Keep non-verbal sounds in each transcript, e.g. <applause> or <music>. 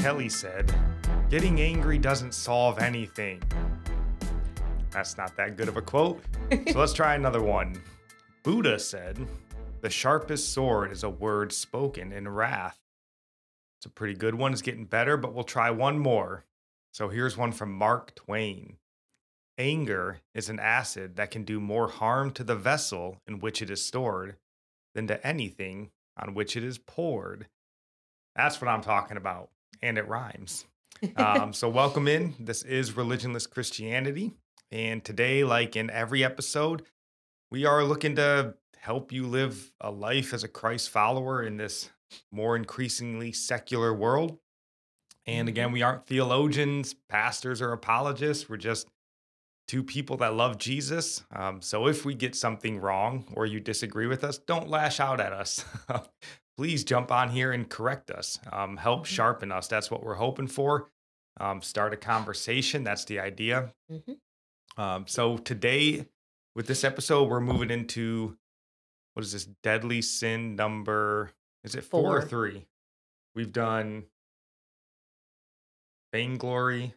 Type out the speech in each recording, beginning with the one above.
Kelly said, Getting angry doesn't solve anything. That's not that good of a quote. so let's try another one. Buddha said, The sharpest sword is a word spoken in wrath. It's a pretty good one. It's getting better, but we'll try one more. So here's one from Mark Twain. Anger is an acid that can do more harm to the vessel in which it is stored than to anything on which it is poured. That's what I'm talking about. And it rhymes. um, so, welcome in. This is Religionless Christianity. And today, like in every episode, we are looking to help you live a life as a Christ follower in this more increasingly secular world. And again, mm-hmm. we aren't theologians, pastors, or apologists. We're just two people that love Jesus. Um, so if we get something wrong or you disagree with us, don't lash out at us. <laughs> Please jump on here and correct us. Um, help mm-hmm. sharpen us. That's what we're hoping for. Um, start a conversation. That's the idea. Mm-hmm. Um, so today, with this episode, we're moving into what is this deadly sin number? Is it four, four. or three? We've done vainglory,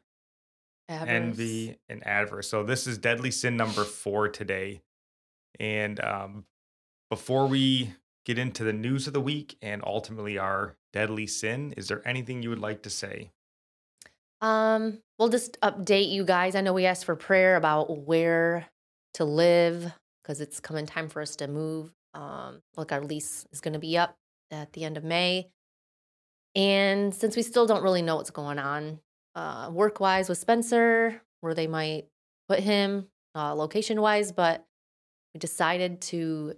envy, and avarice. So this is deadly sin number four today. And um, before we get into the news of the week and ultimately our deadly sin, is there anything you would like to say? Um, we'll just update you guys. I know we asked for prayer about where to live because it's coming time for us to move. Um, like our lease is going to be up at the end of May. And since we still don't really know what's going on uh, work wise with Spencer, where they might put him uh, location wise, but we decided to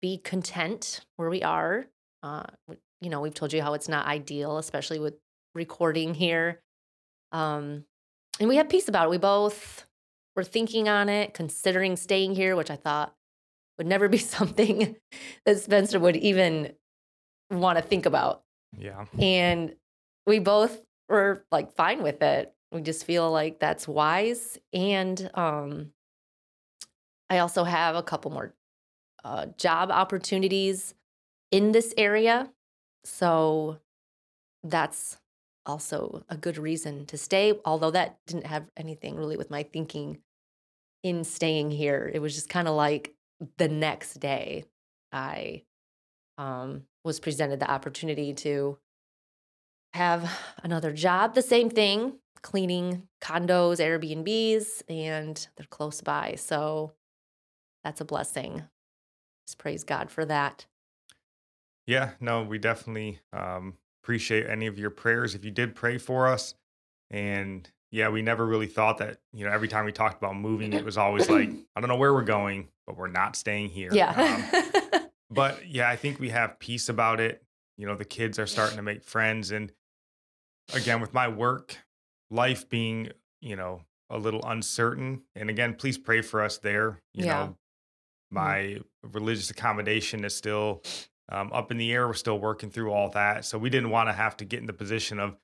be content where we are. Uh, you know, we've told you how it's not ideal, especially with recording here. Um, and we had peace about it. We both were thinking on it, considering staying here, which I thought would never be <laughs> something that Spencer would even want to think about. Yeah. And we both were like fine with it. We just feel like that's wise. And um, I also have a couple more uh, job opportunities in this area. So that's also a good reason to stay, although that didn't have anything really with my thinking in staying here. It was just kind of like the next day I um, was presented the opportunity to have another job, the same thing, cleaning condos, Airbnbs, and they're close by. So that's a blessing. Praise God for that. Yeah, no, we definitely um, appreciate any of your prayers. If you did pray for us, and yeah, we never really thought that, you know, every time we talked about moving, it <laughs> was always like, I don't know where we're going, but we're not staying here. Yeah. Um, <laughs> but yeah, I think we have peace about it. You know, the kids are starting to make friends. And again, with my work life being, you know, a little uncertain. And again, please pray for us there. You yeah. know. My mm-hmm. religious accommodation is still um, up in the air. We're still working through all that. So we didn't want to have to get in the position of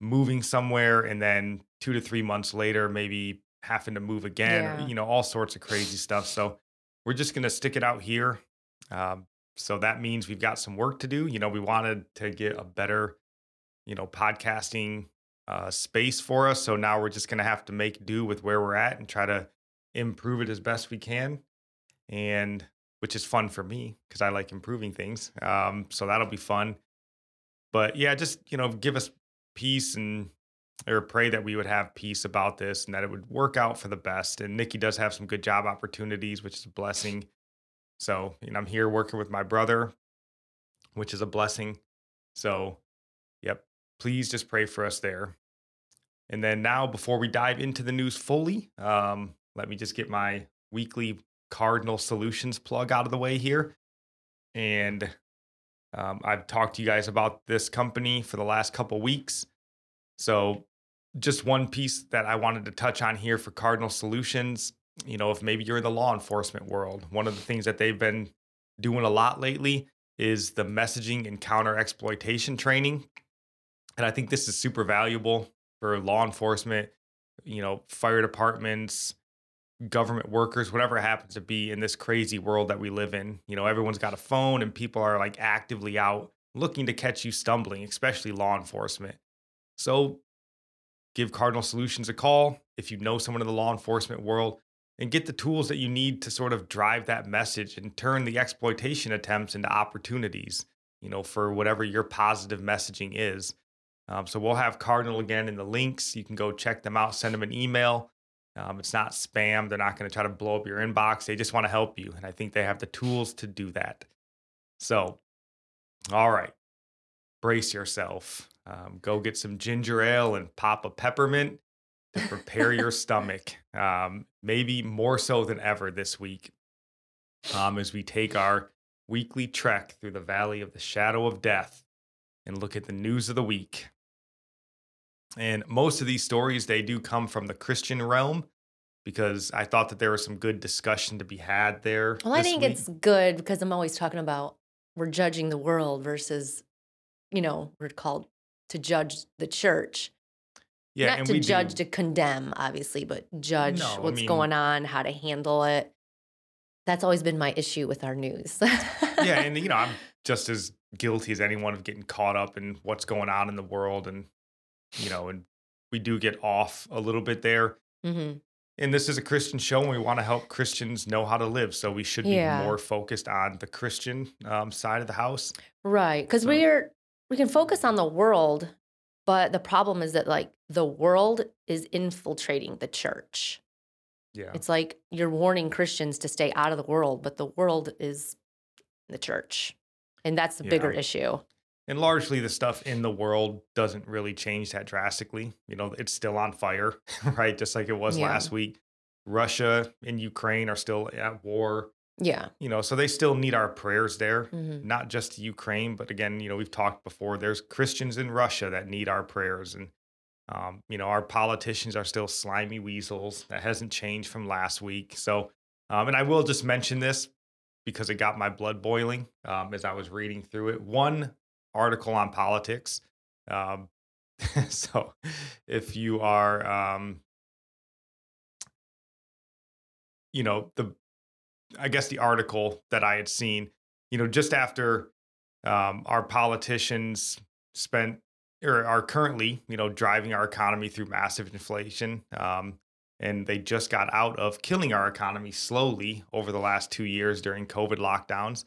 moving somewhere and then two to three months later, maybe having to move again, yeah. or, you know, all sorts of crazy stuff. So we're just going to stick it out here. Um, so that means we've got some work to do. You know, we wanted to get a better, you know, podcasting uh, space for us. So now we're just going to have to make do with where we're at and try to improve it as best we can. And which is fun for me because I like improving things. Um, so that'll be fun. But yeah, just, you know, give us peace and or pray that we would have peace about this and that it would work out for the best. And Nikki does have some good job opportunities, which is a blessing. So, know, I'm here working with my brother, which is a blessing. So, yep, please just pray for us there. And then now, before we dive into the news fully, um, let me just get my weekly Cardinall Solutions plug out of the way here. And um, I've talked to you guys about this company for the last couple weeks. So, just one piece that I wanted to touch on here for Cardinall Solutions. You know, if maybe you're in the law enforcement world, one of the things that they've been doing a lot lately is the messaging and counter exploitation training. And I think this is super valuable for law enforcement, you know, fire departments, government workers, whatever happens to be in this crazy world that we live in. You know, everyone's got a phone and people are like actively out looking to catch you stumbling, especially law enforcement. So give Cardinall Solutions a call if you know someone in the law enforcement world and get the tools that you need to sort of drive that message and turn the exploitation attempts into opportunities, you know, for whatever your positive messaging is. Um, so we'll have Cardinall again in the links. You can go check them out, send them an email. Um, it's not spam. They're not going to try to blow up your inbox. They just want to help you. And I think they have the tools to do that. So, all right, brace yourself. Um, go get some ginger ale and pop a peppermint to prepare your <laughs> stomach. Um, maybe more so than ever this week um, as we take our weekly trek through the valley of the shadow of death and look at the news of the week. And most of these stories, they do come from the Christian realm because I thought that there was some good discussion to be had there. Well, I think week. it's good because I'm always talking about we're judging the world versus, you know, we're called to judge the church. yeah, Not and to we judge do. to condemn, obviously, but judge No, I what's mean- going on, how to handle it. That's always been my issue with our news. yeah, and you know, <laughs> I'm just as guilty as anyone of getting caught up in what's going on in the world, and you know, and we do get off a little bit there. hmm And this is a Christian show, and we want to help Christians know how to live. So we should be Yeah. more focused on the Christian um, side of the house. Right. Because So- we're, we can focus on the world, but the problem is that, like, the world is infiltrating the church. Yeah, It's like you're warning Christians to stay out of the world, but the world is the church. And that's the bigger issue. And largely the stuff in the world doesn't really change that drastically. You know, it's still on fire, <laughs> right? Just like it was Yeah. last week. Russia and Ukraine are still at war. Yeah. You know, so they still need our prayers there. hmm not just Ukraine, but again, you know, we've talked before. There's Christians in Russia that need our prayers, and um, you know, our politicians are still slimy weasels. That hasn't changed from last week. So, um, and I will just mention this because it got my blood boiling um, as I was reading through it. One article on politics. Um, <laughs> so, if you are, um, you know, the I guess the article that I had seen, you know, just after um, our politicians spent or are currently, you know, driving our economy through massive inflation. Um, and they just got out of killing our economy slowly over the last two years during COVID lockdowns.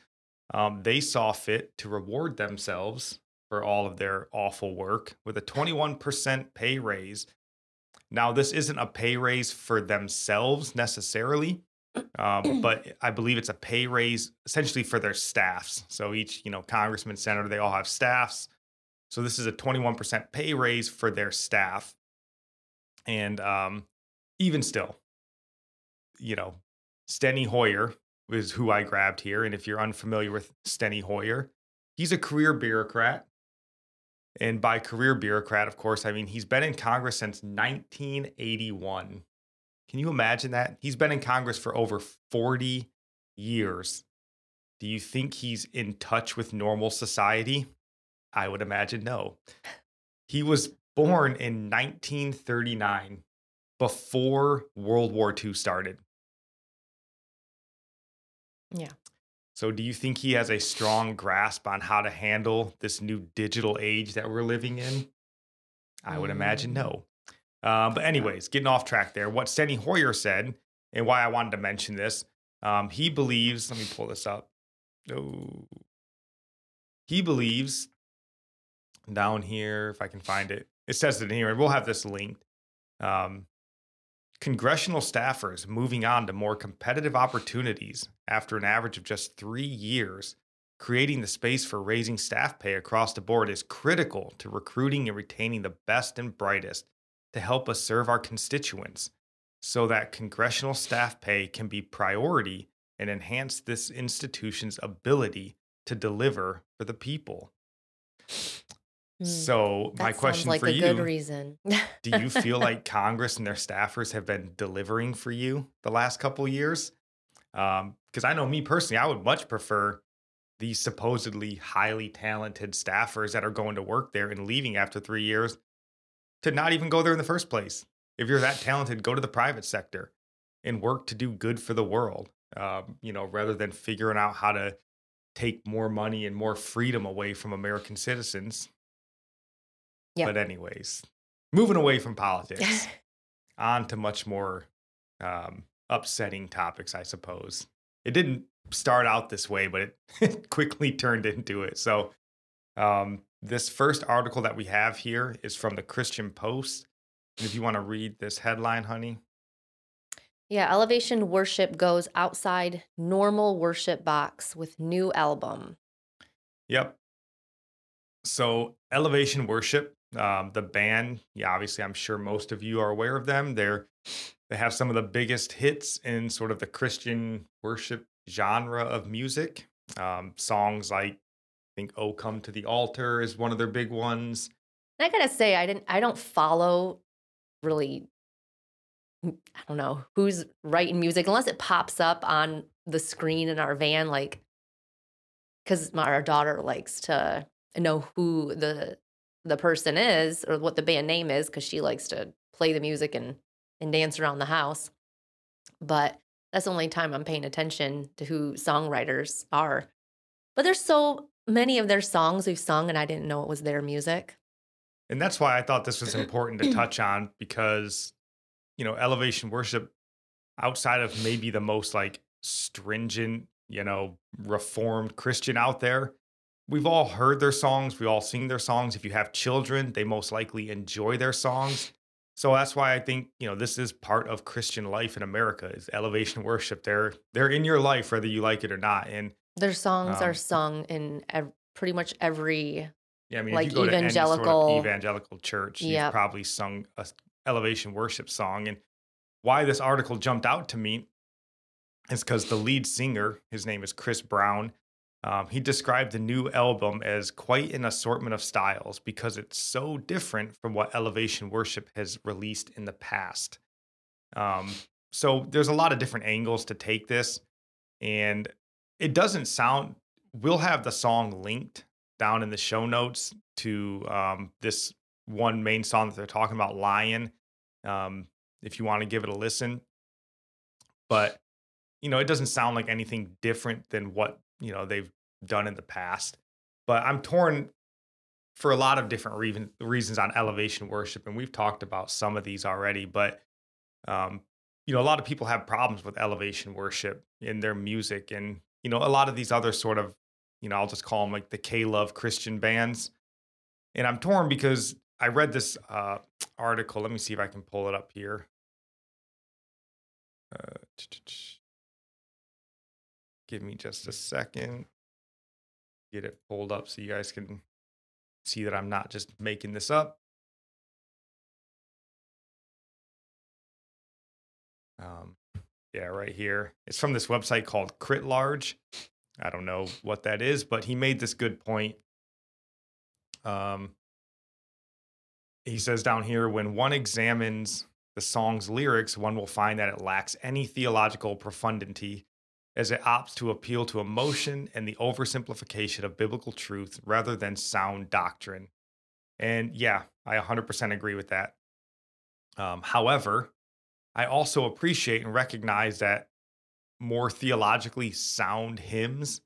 Um, they saw fit to reward themselves for all of their awful work with a 21% pay raise. Now, this isn't a pay raise for themselves necessarily, um, <clears throat> but I believe it's a pay raise essentially for their staffs. So each, you know, congressman, senator, they all have staffs. So this is a 21% pay raise for their staff. And um, even still, you know, Steny Hoyer is who I grabbed here. And if you're unfamiliar with Steny Hoyer, he's a career bureaucrat. And by career bureaucrat, of course, I mean he's been in Congress since 1981. Can you imagine that? He's been in Congress for over 40 years. Do you think he's in touch with normal society? I would imagine no. He was born in 1939 before World War II started. Yeah. So, do you think he has a strong grasp on how to handle this new digital age that we're living in? I would imagine Mm. no. Um, but, anyways, getting off track there. What Steny Hoyer said, and why I wanted to mention this, um, he believes, let me pull this up. Oh, he believes down here, if I can find it, it says it in here, and we'll have this linked. Um, congressional staffers moving on to more competitive opportunities after an average of just three years. Creating the space for raising staff pay across the board is critical to recruiting and retaining the best and brightest to help us serve our constituents so that congressional staff pay can be priority and enhance this institution's ability to deliver for the people. Mm. So, That my question like for you good reason. do you feel <laughs> like Congress and their staffers have been delivering for you the last couple years? Because I know me personally, I would much prefer these supposedly highly talented staffers that are going to work there and leaving after three years to not even go there in the first place. If you're that talented, go to the private sector and work to do good for the world. Um, you know, rather than figuring out how to take more money and more freedom away from American citizens. Yeah. But anyways, moving away from politics, <laughs> on to much more um, upsetting topics, I suppose. It didn't start out this way, but it, <laughs> it quickly turned into it. So, um, this first article that we have here is from the Christian Post. And if you want to read this headline, honey. yeah, Elevation Worship goes outside normal worship box with new album. Yep. So, Elevation Worship, um, the band, yeah, obviously, I'm sure most of you are aware of them. They're they have some of the biggest hits in sort of the Christian worship genre of music. Um, songs like I think "Oh Come to the Altar" is one of their big ones. I gotta say, I didn't I don't follow really I don't know who's writing music unless it pops up on the screen in our van, like because our daughter likes to know who the the person is or what the band name is because she likes to play the music and and dance around the house. But that's the only time I'm paying attention to who songwriters are. But there's so many of their songs we've sung and I didn't know it was their music. And that's why I thought this was important to <clears throat> touch on because, you know, elevation worship, outside of maybe the most like stringent, you know, reformed Christian out there, we've all heard their songs. We all sing their songs. If you have children, they most likely enjoy their songs. So that's why I think, you know, this is part of Christian life in America is elevation worship. They're they're in your life whether you like it or not. And Their songs are Um, sung in ev- pretty much every Yeah, I mean, like if you go to any sort evangelical- of evangelical church, you've probably sung a elevation worship song. And why this article jumped out to me is because the lead singer, his name is Chris Brown, um, he described the new album as quite an assortment of styles because it's so different from what elevation worship has released in the past. Um, so there's a lot of different angles to take this, and it doesn't sound. We'll have the song linked down in the show notes to um, this one main song that they're talking about, Lion. Um, if you want to give it a listen, but you know, it doesn't sound like anything different than what you know they've done in the past. But I'm torn for a lot of different reason, reasons on elevation worship, and we've talked about some of these already. But um, you know, a lot of people have problems with elevation worship in their music, and you know, a lot of these other sort of, you know, I'll just call them like the K Love Christian bands. And I'm torn because I read this uh, article. Let me see if I can pull it up here. Uh, give me just a second. Get it pulled up so you guys can see that I'm not just making this up. Um, yeah, right here. It's from this website called Crit Large. I don't know what that is, but he made this good point. Um, he says down here when one examines the song's lyrics, one will find that it lacks any theological profundity as it opts to appeal to emotion and the oversimplification of biblical truth rather than sound doctrine. And yeah, I 100% agree with that. Um, however, I also appreciate and recognize that more theologically sound hymns,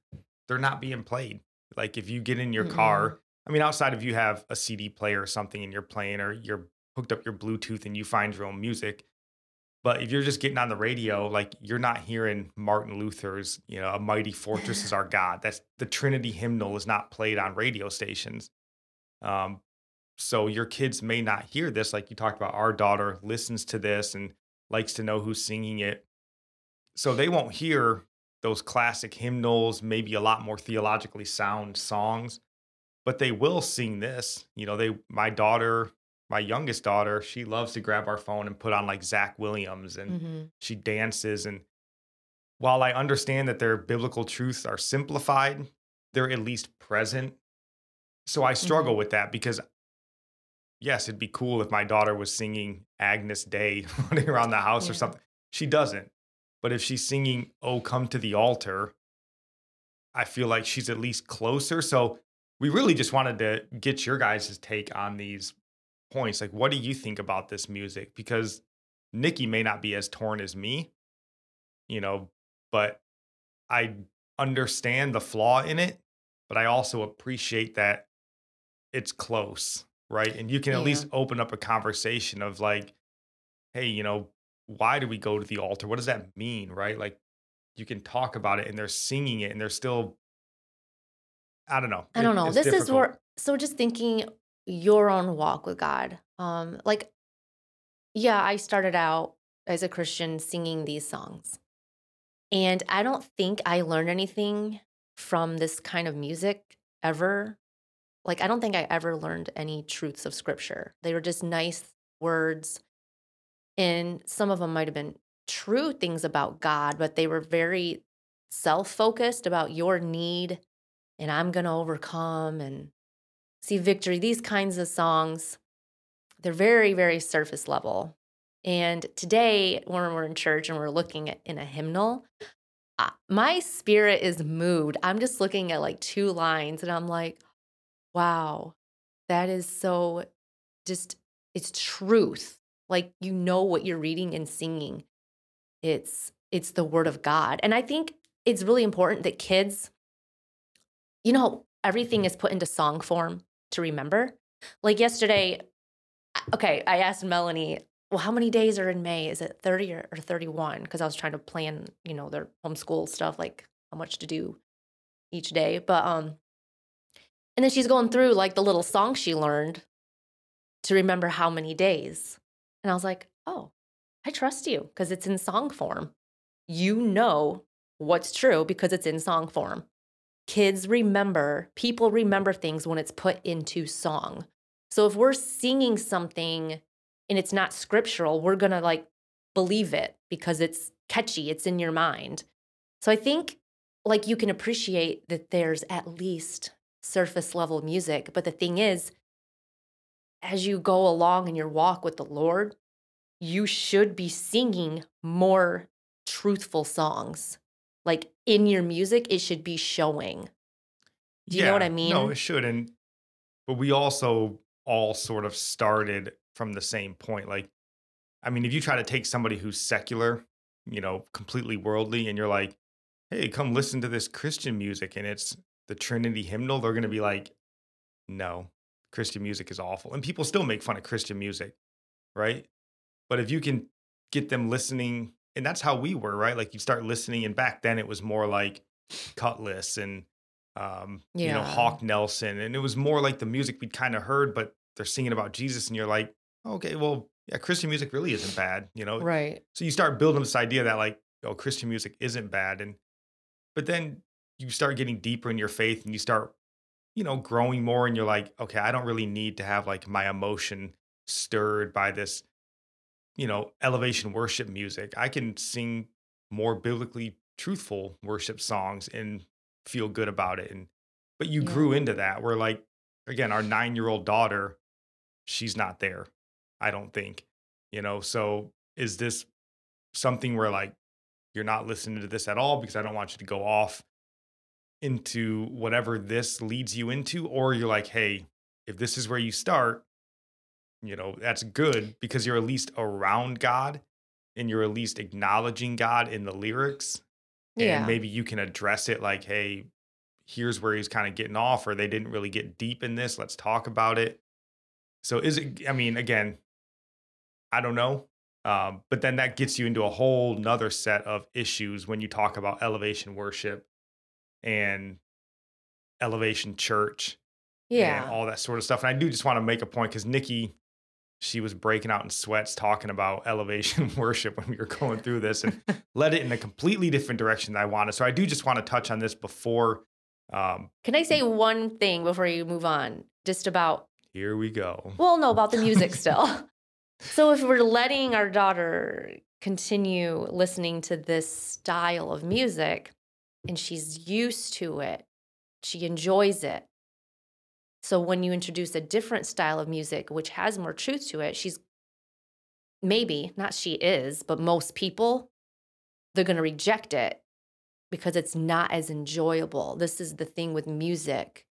they're not being played. Like if you get in your Mm-mm. car, I mean, outside of you have a CD player or something and you're playing or you're hooked up your Bluetooth and you find your own music. But if you're just getting on the radio, like you're not hearing Martin Luther's, you know, a mighty fortress is <sighs> our God. That's the Trinity hymnal is not played on radio stations. Um, so your kids may not hear this. Like you talked about, our daughter listens to this and likes to know who's singing it. So they won't hear those classic hymnals, maybe a lot more theologically sound songs, but they will sing this. You know, they my daughter, my youngest daughter, she loves to grab our phone and put on like Zach Williams and hmm she dances. And while I understand that their biblical truths are simplified, they're at least present. So I struggle with that because, yes, it'd be cool if my daughter was singing Agnus Dei <laughs> running around the house or something. She doesn't. But if she's singing, Oh, come to the altar, I feel like she's at least closer. So we really just wanted to get your guys' take on these points. Like, what do you think about this music? Because Nikki may not be as torn as me, you know, but I understand the flaw in it, but I also appreciate that it's close, right? And you can at Yeah. least open up a conversation of like, hey, you know, why do we go to the altar? What does that mean, right? Like you can talk about it and they're singing it and they're still I don't know. I don't know. This is where so just thinking your own walk with God. Um, like, yeah, I started out as a Christian singing these songs. And I don't think I learned anything from this kind of music ever. Like, I don't think I ever learned any truths of scripture. They were just nice words. And some of them might have been true things about God, but they were very self focused about your need and I'm going to overcome and see victory. These kinds of songs, they're very, very surface level. And today, when we're in church and we're looking at in a hymnal, uh, my spirit is moved. I'm just looking at like two lines and I'm like, wow, that is so just, it's truth. Like you know what you're reading and singing. It's, it's the word of God. And I think it's really important that kids, you know, everything is put into song form to remember. Like yesterday, okay, I asked Melanie, well, how many days are in May? Is it 30 or, or 31? Because I was trying to plan, you know, their homeschool stuff, like how much to do each day. But um, and then she's going through like the little song she learned to remember how many days. And I was like, oh, I trust you because it's in song form. You know what's true because it's in song form. Kids remember, people remember things when it's put into song. So if we're singing something and it's not scriptural, we're going to like believe it because it's catchy, it's in your mind. So I think like you can appreciate that there's at least surface level music, but the thing is as you go along in your walk with the Lord, you should be singing more truthful songs. Like in your music, it should be showing. Do you know what I mean? No, it should. And but we also all sort of started from the same point. Like, I mean, if you try to take somebody who's secular, you know, completely worldly, and you're like, hey, come listen to this Christian music and it's the Trinity hymnal, they're gonna be like, no, Christian music is awful. And people still make fun of Christian music, right? But if you can get them listening, and that's how we were, right? Like you start listening, and back then it was more like Kutless and um, you know, Hawk Nelson. And it was more like the music we'd kind of heard, but they're singing about Jesus, and you're like, okay, well, yeah, Christian music really isn't bad, you know? Right. So you start building this idea that like, oh, Christian music isn't bad. And but then you start getting deeper in your faith and you start, you know, growing more and you're like, okay, I don't really need to have like my emotion stirred by this, you know, elevation worship music. I can sing more biblically truthful worship songs and feel good about it. And but you Yeah. grew into that where like again, our nine year old daughter, she's not there. I don't think. You know, so is this something where like you're not listening to this at all because I don't want you to go off into whatever this leads you into, or you're like, hey, if this is where you start, you know, that's good because you're at least around God and you're at least acknowledging God in the lyrics. Yeah. And maybe you can address it like, hey, here's where he's kind of getting off, or they didn't really get deep in this. Let's talk about it. So is it, I mean, again, I don't know. Um, but then that gets you into a whole nother set of issues when you talk about elevation worship and elevation church and Yeah. all that sort of stuff. And I do just want to make a point because Nikki, she was breaking out in sweats talking about elevation <laughs> worship when we were going through this and led it in a completely different direction than I wanted. So I do just want to touch on this before. Um, Can I say one thing before you move on? Just about here we go. Well, no, about the music <laughs> still. so if we're letting our daughter continue listening to this style of music and she's used to it, she enjoys it. So when you introduce a different style of music which has more truth to it, she's maybe, not she is, but most people they're going to reject it because it's not as enjoyable. This is the thing with music.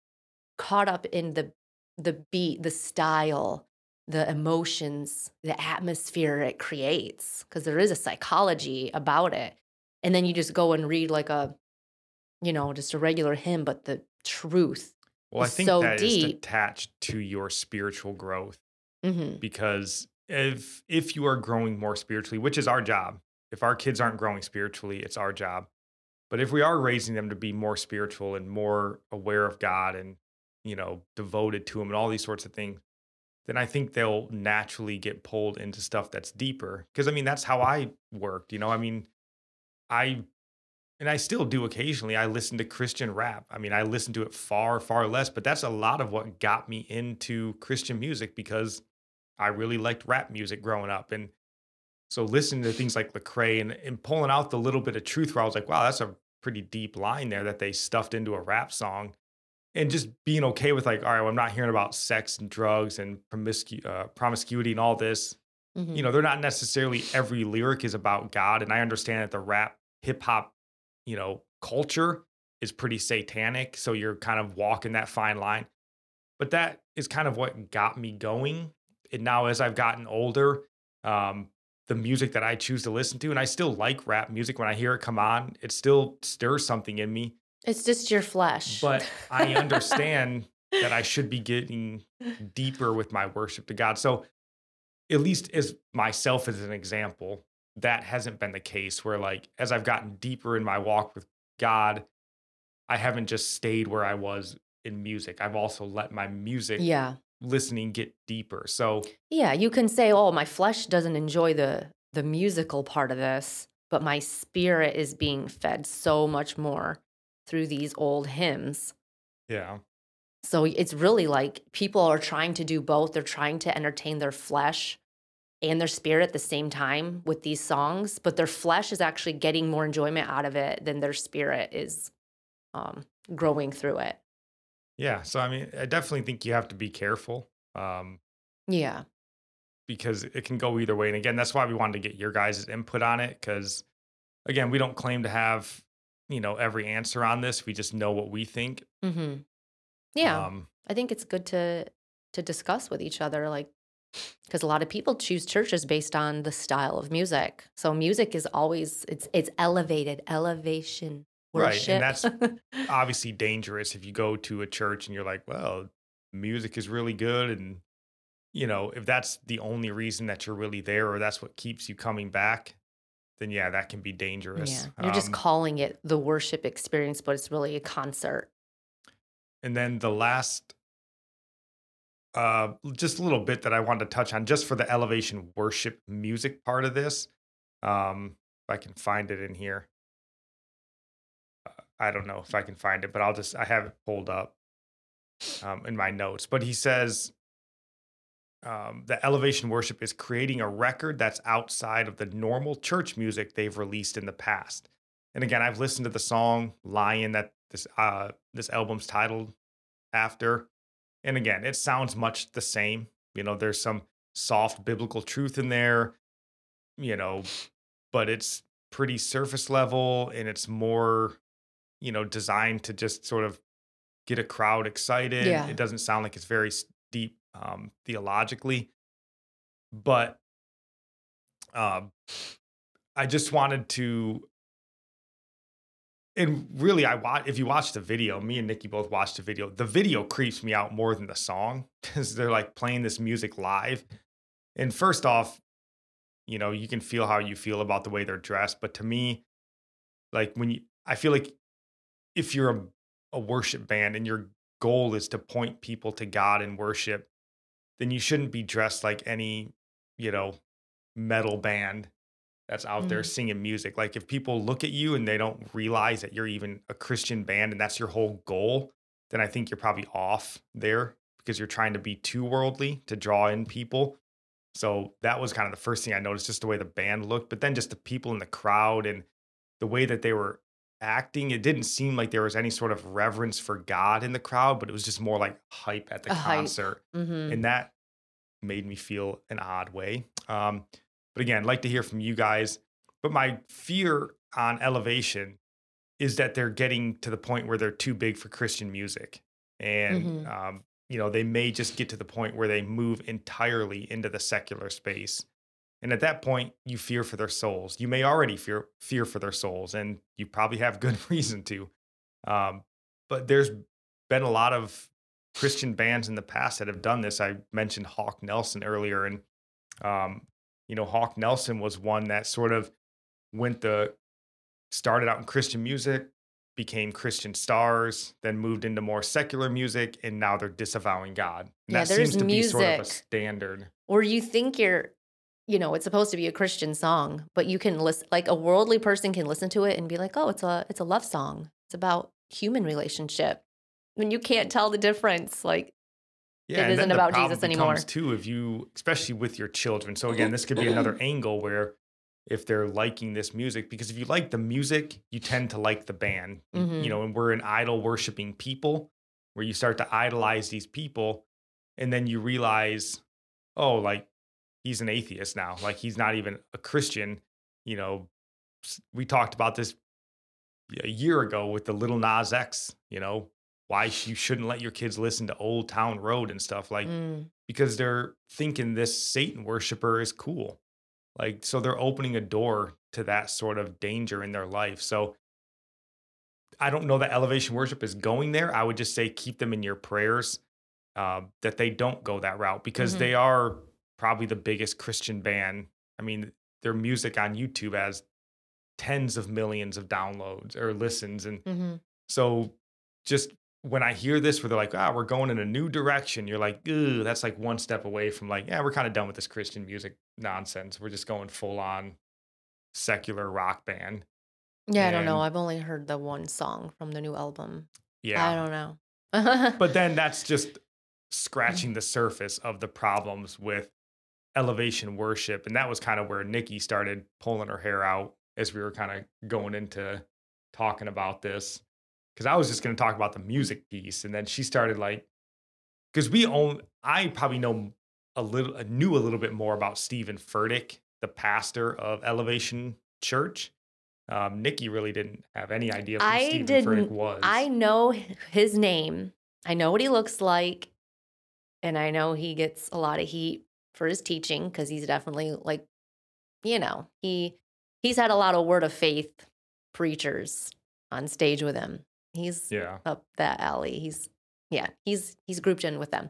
Caught up in the the beat, the style, the emotions, the atmosphere it creates, because there is a psychology about it. And then you just go and read like a, you know, just a regular hymn, but the truth. Well, I think so that is deep. attached to your spiritual growth hmm because if if you are growing more spiritually, which is our job, if our kids aren't growing spiritually, it's our job. But if we are raising them to be more spiritual and more aware of God and you know devoted to Him and all these sorts of things, then I think they'll naturally get pulled into stuff that's deeper. Because I mean, that's how I worked. You know, I mean, I and I still do occasionally. I listen to Christian rap. I mean, I listen to it far, far less, but that's a lot of what got me into Christian music because I really liked rap music growing up. And so listening to things like Lecrae and, and pulling out the little bit of truth where I was like, wow, that's a pretty deep line there that they stuffed into a rap song. And just being okay with like, all right, well, I'm not hearing about sex and drugs and promiscu- uh, promiscuity and all this. hmm You know, they're not necessarily every lyric is about God. And I understand that the rap hip hop, you know, culture is pretty satanic. So you're kind of walking that fine line. But that is kind of what got me going. And now as I've gotten older, um, the music that I choose to listen to, and I still like rap music when I hear it come on, it still stirs something in me. It's just your flesh. But I understand <laughs> that I should be getting deeper with my worship to God. So, at least as myself as an example, that hasn't been the case where, like, as I've gotten deeper in my walk with God, I haven't just stayed where I was in music. I've also let my music yeah. listening get deeper. So, Yeah, you can say, "Oh, my flesh doesn't enjoy the the musical part of this, but my spirit is being fed so much more through these old hymns." yeah, So it's really like people are trying to do both. They're trying to entertain their flesh and their spirit at the same time with these songs, but their flesh is actually getting more enjoyment out of it than their spirit is um, growing through it. yeah. So, I mean, I definitely think you have to be careful. Um, Yeah. because it can go either way. And again, that's why we wanted to get your guys' input on it. Because again, we don't claim to have, you know, every answer on this. We just know what we think. hmm Yeah. Um, I think it's good to to discuss with each other like because a lot of people choose churches based on the style of music. So music is always it's it's elevated, elevation, worship. Right, and that's <laughs> obviously dangerous if you go to a church and you're like, well, music is really good. And, you know, if that's the only reason that you're really there or that's what keeps you coming back, then yeah, that can be dangerous. yeah. You're just Um, calling it the worship experience, but it's really a concert. And then the last, uh, just a little bit that I wanted to touch on, just for the elevation worship music part of this. Um, if I can find it in here, I don't know if I can find it, but I'll just I have it pulled up um, in my notes. But he says um, the elevation worship is creating a record that's outside of the normal church music they've released in the past. And again, I've listened to the song "Lion" that this uh, this album's titled after, and again, it sounds much the same. You know, there's some soft biblical truth in there, you know, but it's pretty surface level and it's more, you know, designed to just sort of get a crowd excited. Yeah. It doesn't sound like it's very deep um, theologically, but um, I just wanted to. And really, I watch. If you watch the video, me and Nikki both watched the video. The video creeps me out more than the song <laughs> because they're like playing this music live. And first off, you know, you can feel how you feel about the way they're dressed, but to me, like when you, I feel like if you're a, a worship band and your goal is to point people to God and worship, then you shouldn't be dressed like any, you know, metal band that's out there Mhm. singing music. Like if people look at you and they don't realize that you're even a Christian band and that's your whole goal, then I think you're probably off there because you're trying to be too worldly to draw in people. So that was kind of the first thing I noticed, just the way the band looked, but then just the people in the crowd and the way that they were acting. It didn't seem like there was any sort of reverence for God in the crowd, but it was just more like hype at the A concert hmm and that made me feel an odd way. Um, but again, I'd like to hear from you guys. But my fear on elevation is that they're getting to the point where they're too big for Christian music, and Mhm. um, you know they may just get to the point where they move entirely into the secular space. And at that point, you fear for their souls. You may already fear fear for their souls, and you probably have good <laughs> reason to. Um, but there's been a lot of Christian bands in the past that have done this. I mentioned Hawk Nelson earlier, and um, you know, Hawk Nelson was one that sort of went the started out in Christian music, became Christian stars, then moved into more secular music, and now they're disavowing God. And Yeah, that there's seems to be sort of a music. standard. Or you think you're, you know, it's supposed to be a Christian song, but you can listen like a worldly person can listen to it and be like, "Oh, it's a it's a love song. It's about human relationship." When you can't tell the difference, like Yeah, It isn't about Jesus anymore. Too, if you, especially with your children. So again, this could be another angle where if they're liking this music, because if you like the music, you tend to like the band. You- Mhm. You know, and we're an idol worshiping people, where you start to idolize these people, and then you realize, oh, like he's an atheist now. Like he's not even a Christian. You know, we talked about this a year ago with the Lil Nas X. You know, why you shouldn't let your kids listen to Old Town Road and stuff like mm, because they're thinking this Satan worshiper is cool. Like so they're opening a door to that sort of danger in their life. So I don't know that elevation worship is going there. I would just say keep them in your prayers um, that they don't go that route because Mhm. they are probably the biggest Christian band. I mean, their music on YouTube has tens of millions of downloads or listens and mhm. so just when I hear this, where they're like, ah, we're going in a new direction, you're like, ooh, that's like one step away from like, yeah, we're kind of done with this Christian music nonsense. We're just going full on secular rock band. yeah, I don't know. I've only heard the one song from the new album. Yeah. I don't know. But then that's <laughs> just scratching the surface of the problems with elevation worship. And that was kind of where Nikki started pulling her hair out as we were kind of going into talking about this. Cause I was just going to talk about the music piece. And then she started like, because we own, I probably know a little, uh, knew a little bit more about Steven Furtick, the pastor of Elevation Church. Um, Nikki really didn't have any idea who I Steven didn't. Furtick was. I know his name. I know what he looks like, and I know he gets a lot of heat for his teaching because he's definitely like, you know, he he's had a lot of word of faith preachers on stage with him. He's yeah. up that alley. He's yeah, he's he's grouped in with them.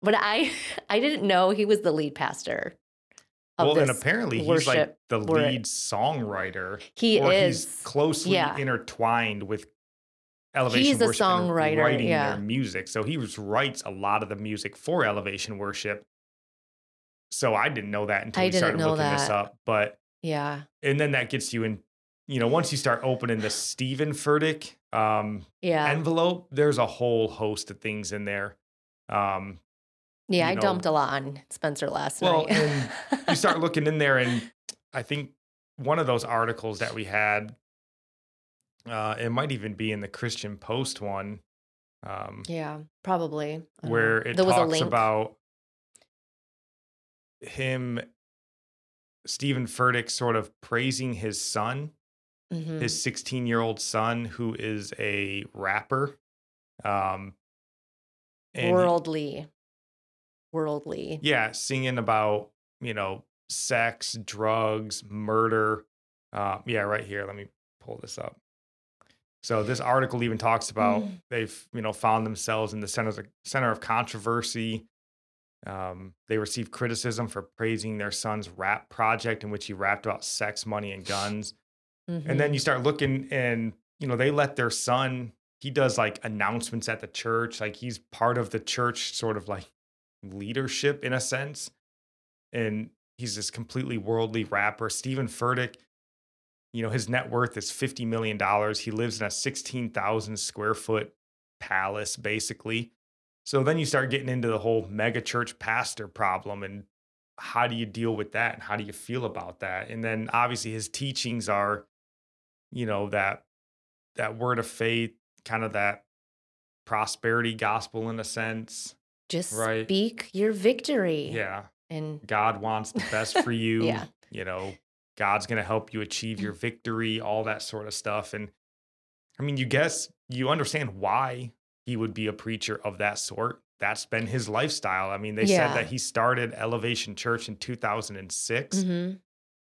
But I <laughs> I didn't know he was the lead pastor. Of well, and apparently he's like the lead songwriter, he or is he's closely yeah. intertwined with Elevation He's a Worship and songwriter, writing yeah. their music. So he was, writes a lot of the music for Elevation Worship. So I didn't know that until I we started looking this up. But yeah and then that gets you in, you know, once you start opening the Steven Furtick um, yeah envelope, there's a whole host of things in there. Um, yeah. I know- dumped a lot on Spencer last Well, night. and you start <laughs> looking in there, and I think one of those articles that we had, uh, it might even be in the Christian Post one, um, yeah, probably I don't know. where it there was a talks link. about him, Steven Furtick, sort of praising his son, Mhm. his 16 year old son, who is a rapper. Um, and worldly, worldly. yeah, singing about you know sex, drugs, murder. Uh, yeah, right here. Let me pull this up. So this article even talks about Mm. they've you know found themselves in the center of the center of controversy. Um, they received criticism for praising their son's rap project in which he rapped about sex, money, and guns. And Mhm. then you start looking and you know they let their son he does like announcements at the church like he's part of the church sort of like leadership in a sense. And he's this completely worldly rapper Steven Furtick. You know his net worth is 50 million dollars. He lives in a 16,000 square foot palace basically. So then you start getting into the whole mega church pastor problem and how do you deal with that? And how do you feel about that? And then obviously his teachings are you know that that word of faith kind of that prosperity gospel in a sense just right. speak your victory. yeah and god wants the best for <laughs> you Yeah. you know god's going to help you achieve your victory all that sort of stuff and i mean you guess you understand why he would be a preacher of that sort that's been his lifestyle i mean they Yeah. said that he started elevation church in 2006 Mhm.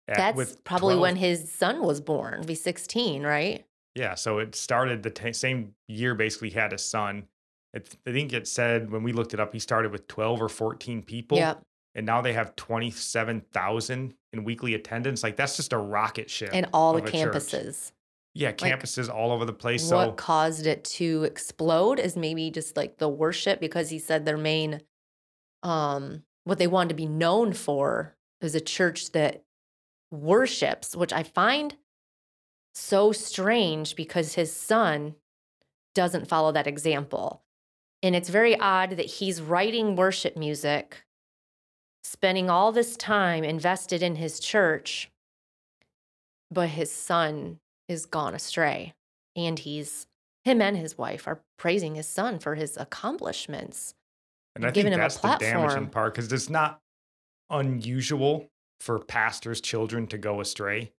At- that's probably when his son was born. Be sixteen, right? Yeah, so it started the ta same year basically he had a son. It, I think it said when we looked it up, he started with 12 or 14 people. Yep. And now they have 27,000 in weekly attendance. Like that's just a rocket ship. And all the a church. campuses. Yeah, Like, campuses all over the place. what So caused it to explode is maybe just like the worship because he said their main um what they wanted to be known for is a church that worships which i find so strange because his son doesn't follow that example. And it's very odd that he's writing worship music spending all this time invested in his church but his son is gone astray. And he's him and his wife are praising his son for his accomplishments and I think that's the damaging part because it's not unusual for pastors' children to go astray.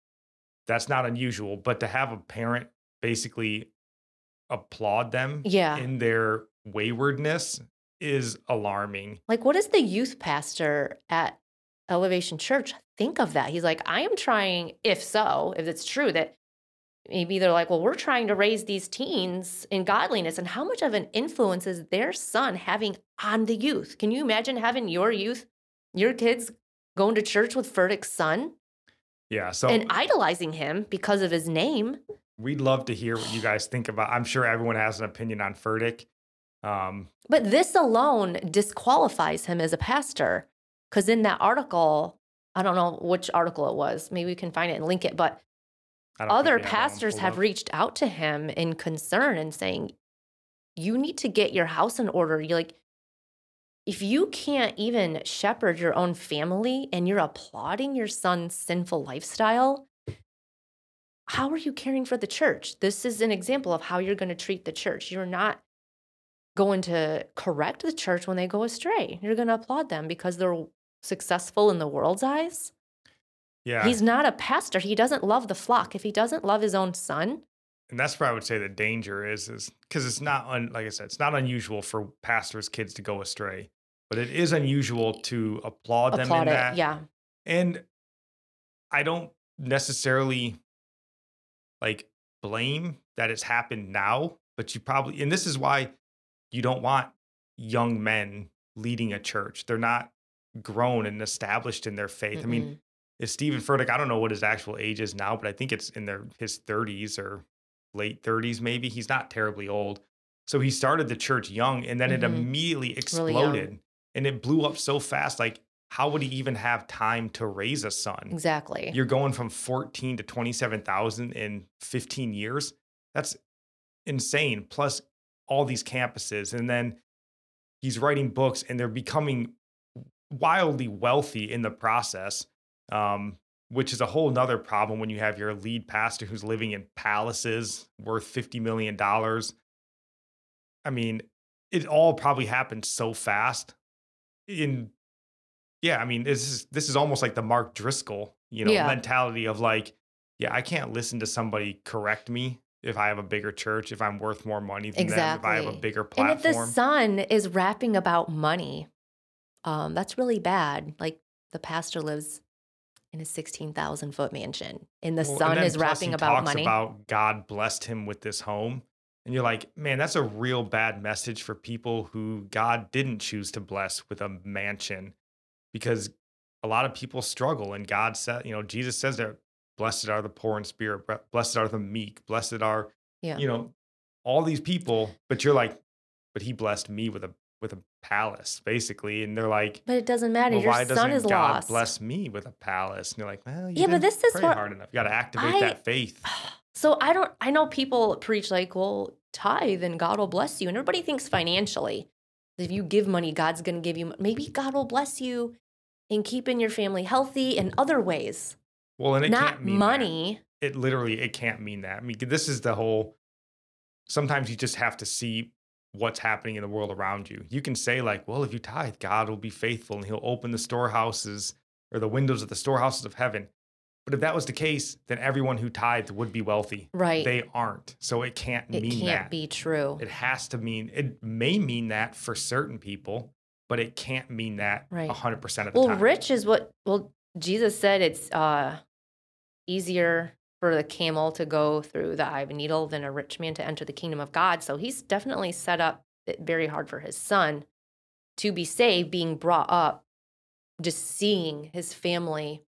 That's not unusual, but to have a parent basically applaud them Yeah. in their waywardness is alarming. like what does the youth pastor at elevation church think of that he's like i am trying if so if it's true that maybe they're like well we're trying to raise these teens in godliness and how much of an influence is their son having on the youth can you imagine having your youth your kids going to church with Furtick's son Yeah, so and idolizing him because of his name we'd love to hear what you guys think about. I'm sure everyone has an opinion on Furtick. Um, But this alone disqualifies him as a pastor. Because in that article, I don't know which article it was, maybe we can find it and link it, but I don't think other we have that one pastors have up. reached out to him in concern and saying, you need to get your house in order. You're like, if you can't even shepherd your own family and you're applauding your son's sinful lifestyle, how are you caring for the church? This is an example of how you're going to treat the church. You're not going to correct the church when they go astray. You're going to applaud them because they're successful in the world's eyes. Yeah, He's not a pastor. He doesn't love the flock. If he doesn't love his own son, and that's where I would say the danger is, is because it's not un, like I said, it's not unusual for pastors' kids to go astray, but it is unusual to applaud, them applaud in it. that. Yeah. And I don't necessarily like blame that it's happened now, but you probably, and this is why you don't want young men leading a church. They're not grown and established in their faith. I mean, Mm-mm. is Steven Furtick, I don't know what his actual age is now, but I think it's in their his 30s or late 30s, maybe. He's not terribly old. So he started the church young and then it Mhm. immediately Really exploded and it blew up so fast. Like, how would he even have time to raise a son? exactly. You're going from 14 to 27,000 in 15 years. That's insane. Plus all these campuses. And then he's writing books and they're becoming wildly wealthy in the process, um, which is a whole nother problem when you have your lead pastor who's living in palaces worth $50 million. I mean, it all probably happened so fast. In yeah, I mean, this is this is almost like the Mark Driscoll, you know, Yeah. mentality of like, yeah, I can't listen to somebody correct me if I have a bigger church, if I'm worth more money than them, if I have a Exactly. bigger And if the son is rapping about money, um, that's really bad. Like the pastor lives in a 16,000 foot mansion and the Well, son then is rapping about talks money. About God blessed him with this home, and you're like, man, that's a real bad message for people who God didn't choose to bless with a mansion, because a lot of people struggle, and God said, you know, Jesus says that blessed are the poor in spirit, blessed are the meek, blessed are, yeah. you know, all these people. But you're like, but He blessed me with a with a palace, basically, and they're like. but it doesn't matter. Well, Your why son doesn't is God lost. bless me with a palace? And you're like, well, you Yeah, but this is what- hard enough. You got to activate I- that faith. <sighs> So I don't I know people preach like, well, tithe and God will bless you. And everybody thinks financially. If you give money, God's gonna give you maybe God will bless you in keeping your family healthy in other ways. Well, and it Not can't mean that. money. It literally it can't mean that. I mean, this is the whole. Sometimes you just have to see what's happening in the world around you. You can say like, "Well, if you tithe, God will be faithful and He'll open the storehouses or the windows of the storehouses of heaven." But if that was the case, then everyone who tithed would be wealthy. Right. They aren't, so it can't it mean can't that. It can't be true. It has to mean. It may mean that for certain people, but it can't mean that Right. hundred percent of the well, time. Well, rich is what well, Jesus said it's uh easier for the camel to go through the eye of a needle than a rich man to enter the kingdom of God. So he's definitely set up it very hard for his son to be saved, being brought up, just seeing his family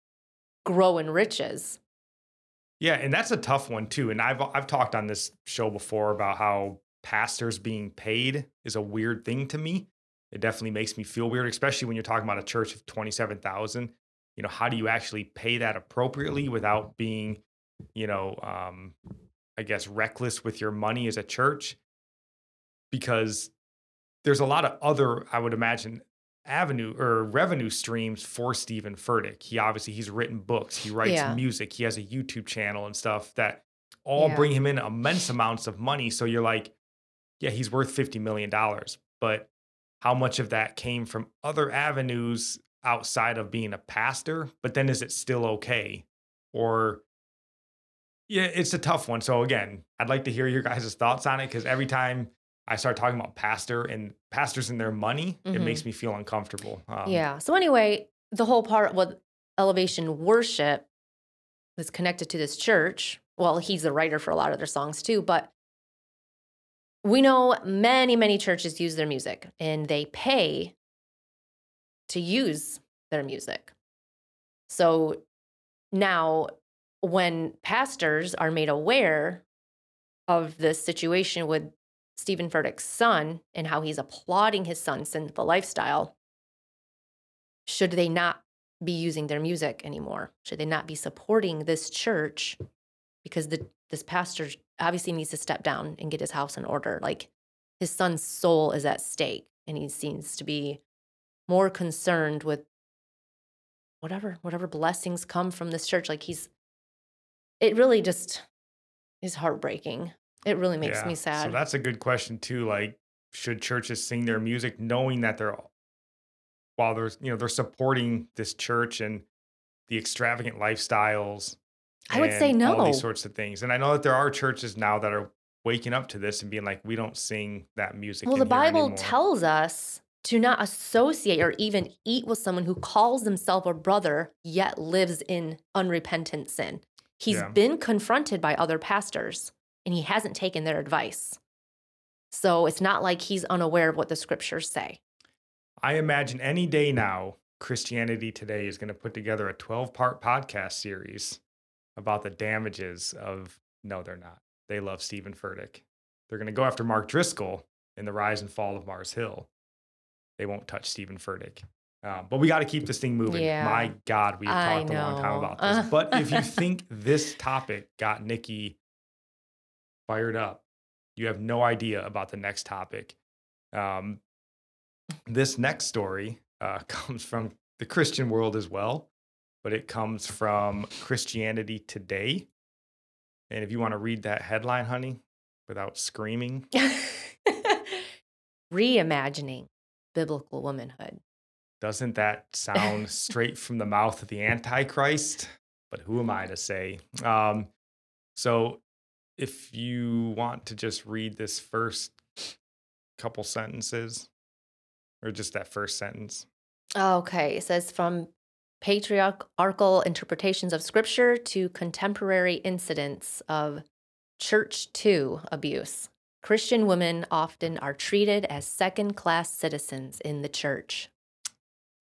grow in riches. Yeah, and that's a tough one too. And I've I've talked on this show before about how pastors being paid is a weird thing to me. It definitely makes me feel weird, especially when you're talking about a church of 27,000. You know, how do you actually pay that appropriately without being, you know, um, I guess reckless with your money as a church? Because there's a lot of other, I would imagine, avenue or revenue streams for Steven Furtick. He obviously he's written books, he writes Yeah. music, he has a YouTube channel and stuff that all Yeah. bring him in immense amounts of money. So you're like, yeah, he's worth fifty million dollars, but how much of that came from other avenues outside of being a pastor? But then is it still okay? Or yeah, it's a tough one. So again, I'd like to hear your guys' thoughts on it because every time I start talking about pastor and pastors and their money, it Mhm. makes me feel uncomfortable. Um, yeah. So anyway, the whole part with elevation worship was connected to this church. Well, he's the writer for a lot of their songs too, but we know many, many churches use their music and they pay to use their music. So now, when pastors are made aware of this situation with Steven Furtick's son and how he's applauding his son's sinful lifestyle, should they not be using their music anymore? Should they not be supporting this church because the this pastor obviously needs to step down and get his house in order? Like his son's soul is at stake, and he seems to be more concerned with whatever whatever blessings come from this church. Like he's, it really just is heartbreaking. It really makes yeah. me sad. So that's a good question too. Like, should churches sing their music knowing that they're while they're you know they're supporting this church and the extravagant lifestyles? I would say and All no. these sorts of things. And I know that there are churches now that are waking up to this and being like, we don't sing that music. Well, the Bible anymore." tells us to not associate or even eat with someone who calls himself a brother yet lives in unrepentant sin. He's Yeah. been confronted by other pastors and he hasn't taken their advice. So it's not like he's unaware of what the scriptures say. I imagine any day now, Christianity Today is going to put together a 12 part podcast series about the damages of. No, they're not. They love Steven Furtick. They're going to go after Mark Driscoll in the rise and fall of Mars Hill. They won't touch Steven Furtick. Um, but we got to keep this thing moving. Yeah. My God, we've talked a long time about this. but if you <laughs> think this topic got Nikki fired up, you have no idea about the next topic. Um, this next story uh, <laughs> comes from the Christian world as well, but it comes from Christianity Today. And if you want to read that headline, honey, without screaming, <laughs> Reimagining biblical womanhood. doesn't that sound straight <laughs> from the mouth of the Antichrist? But who am I to say? Um, so, if you want to just read this first couple sentences, or just that first sentence. Oh, okay, it says from patriarchal interpretations of scripture to contemporary incidents of church to abuse. Christian women often are treated as second class citizens in the church.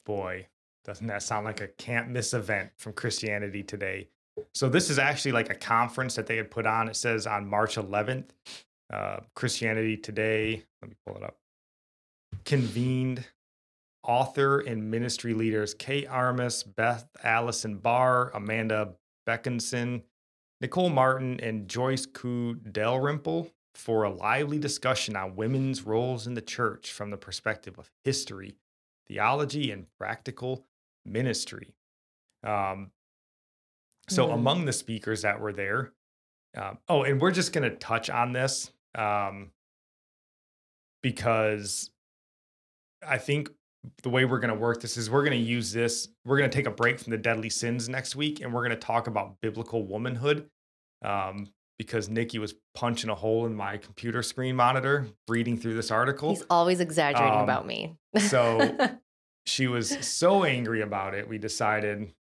Boy, doesn't that sound like a can't miss event from Christianity Today? So, this is actually like a conference that they had put on. It says on March 11th, uh, Christianity Today, let me pull it up, convened author and ministry leaders Kate Armas, Beth Allison Barr, Amanda Beckinson, Nicole Martin, and Joyce Koo Dalrymple for a lively discussion on women's roles in the church from the perspective of history, theology, and practical ministry. Um, so, Mhm. among the speakers that were there, um, oh, and we're just going to touch on this um, because I think the way we're going to work this is we're going to use this. We're going to take a break from the deadly sins next week, and we're going to talk about biblical womanhood. Um, because Nikki was punching a hole in my computer screen monitor reading through this article. He's always exaggerating Um, about me. so <laughs> she was so angry about it, we decided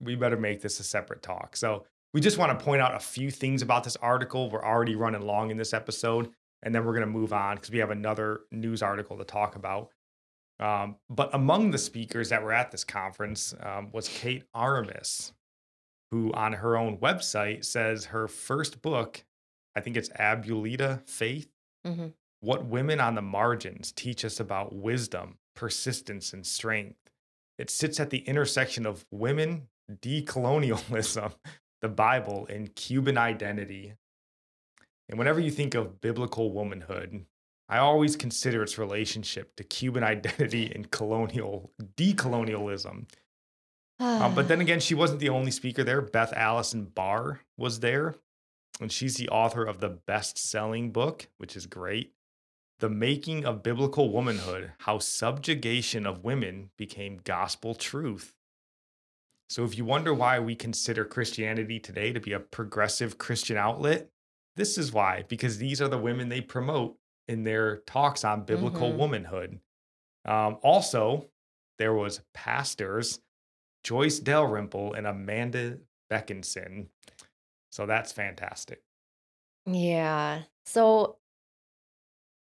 we better make this a separate talk. So we just want to point out a few things about this article. We're already running long in this episode, and then we're going to move on because we have another news article to talk about. Um, but among the speakers that were at this conference um, was Kate Aramis, who on her own website says her first book, I think it's Abuelita Faith, hmm what women on the margins teach us about wisdom, persistence, and strength. It sits at the intersection of women, decolonialism, <laughs> the Bible, and Cuban identity. And whenever you think of biblical womanhood, I always consider its relationship to Cuban identity and colonial decolonialism. Um, but then again, she wasn't the only speaker there. Beth Allison Barr was there, and she's the author of the best-selling book, which is great. The Making of Biblical Womanhood How Subjugation of Women Became Gospel Truth. So, if you wonder why we consider Christianity today to be a progressive Christian outlet, this is why, because these are the women they promote in their talks on biblical Mhm. womanhood. Um, also, there was pastors Joyce Dalrymple and Amanda Beckinson. So that's fantastic. Yeah. So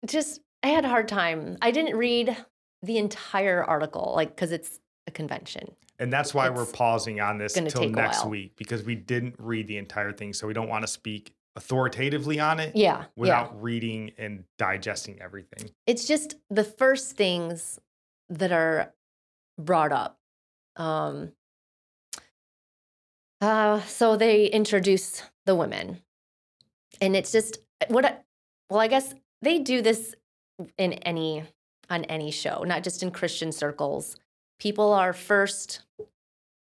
just I had a hard time. I didn't read the entire article, like because it's a convention. And that's why we're pausing on this until next week because we didn't read the entire thing. So we don't want to speak authoritatively on it Yeah. yeah. without reading and digesting everything. It's just the first things that are brought up. Um uh so they introduce the women. And it's just what I, well, I guess they do this in any on any show, not just in Christian circles. People are first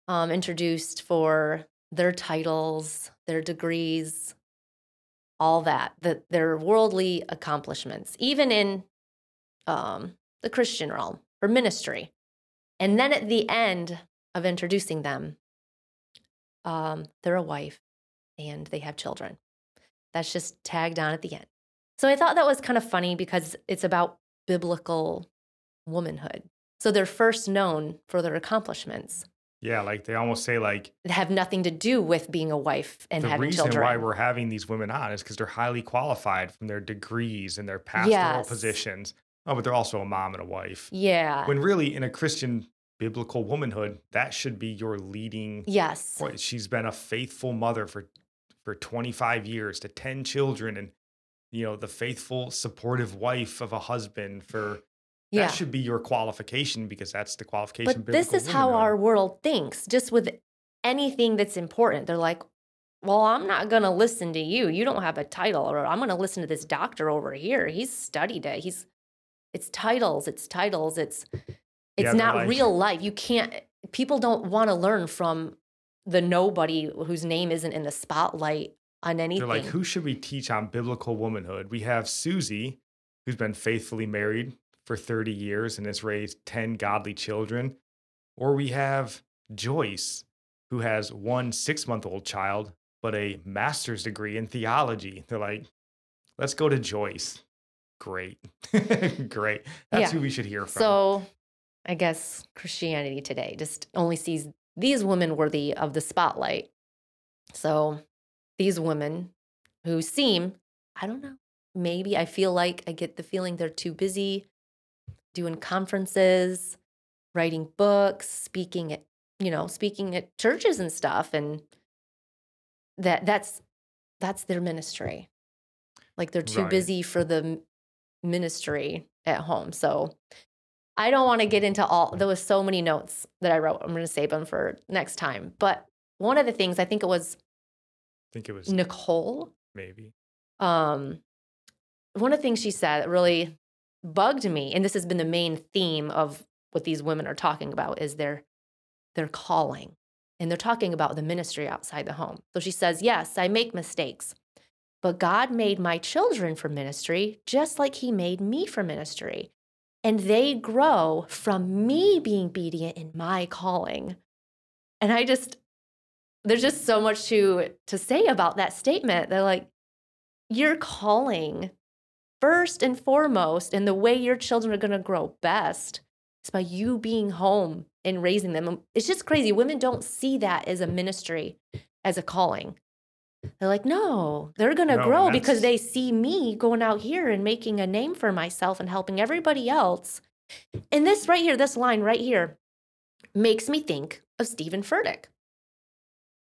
um, introduced for their titles, their degrees, all that, the, their worldly accomplishments, even in um, the Christian realm or ministry. And then at the end of introducing them, um, they're a wife and they have children. That's just tagged on at the end. So I thought that was kind of funny because it's about biblical womanhood. So they're first known for their accomplishments Yeah, like they almost say like have nothing to do with being a wife and having children. the reason why we're having these women on is because they're highly qualified from their degrees and their pastoral Yes. positions. Oh, but they're also a mom and a wife. yeah. When really in a Christian biblical womanhood, that should be your leading yes. Boy, she's been a faithful mother for for 25 years to 10 children and you know the faithful supportive wife of a husband for that Yeah. should be your qualification because that's the qualification But this is how our world thinks, just with anything that's important. They're like, well, I'm not going to listen to you. You don't have a title, or I'm going to listen to this doctor over here. He's studied it. He's, it's titles, it's titles, it's, it's Yeah, not like- real life. You can't, people don't want to learn from the nobody whose name isn't in the spotlight on anything. they're like who should we teach on biblical womanhood we have susie who's been faithfully married for 30 years and has raised 10 godly children. Or we have joyce who has one six month old child but a master's degree in theology. They're like let's go to joyce. Great. <laughs> Great. That's Yeah. who we should hear from. So I guess Christianity today just only sees these women worthy of the spotlight. So these women who seem, I don't know, maybe I feel like I get the feeling they're too busy doing conferences, writing books, speaking at, you know, speaking at churches and stuff and that that's that's their ministry. Like they're too Right. busy for the ministry at home. So I don't want to get into all there was so many notes that I wrote. I'm going to save them for next time. But one of the things I think it was i think it was Nicole maybe um one of the things she said that really bugged me and this has been the main theme of what these women are talking about is their their calling and they're talking about the ministry outside the home. So she says yes i make mistakes but god made my children for ministry just like he made me for ministry and they grow from me being obedient in my calling. And i just there's just so much to to say about that statement they're like your calling first and foremost and the way your children are going to grow best is by you being home and raising them um, it's just crazy women don't see that as a ministry as a calling They're like, no, they're going to No, grow because they see me going out here and making a name for myself and helping everybody else. And this right here, this line right here, makes me think of Steven Furtick.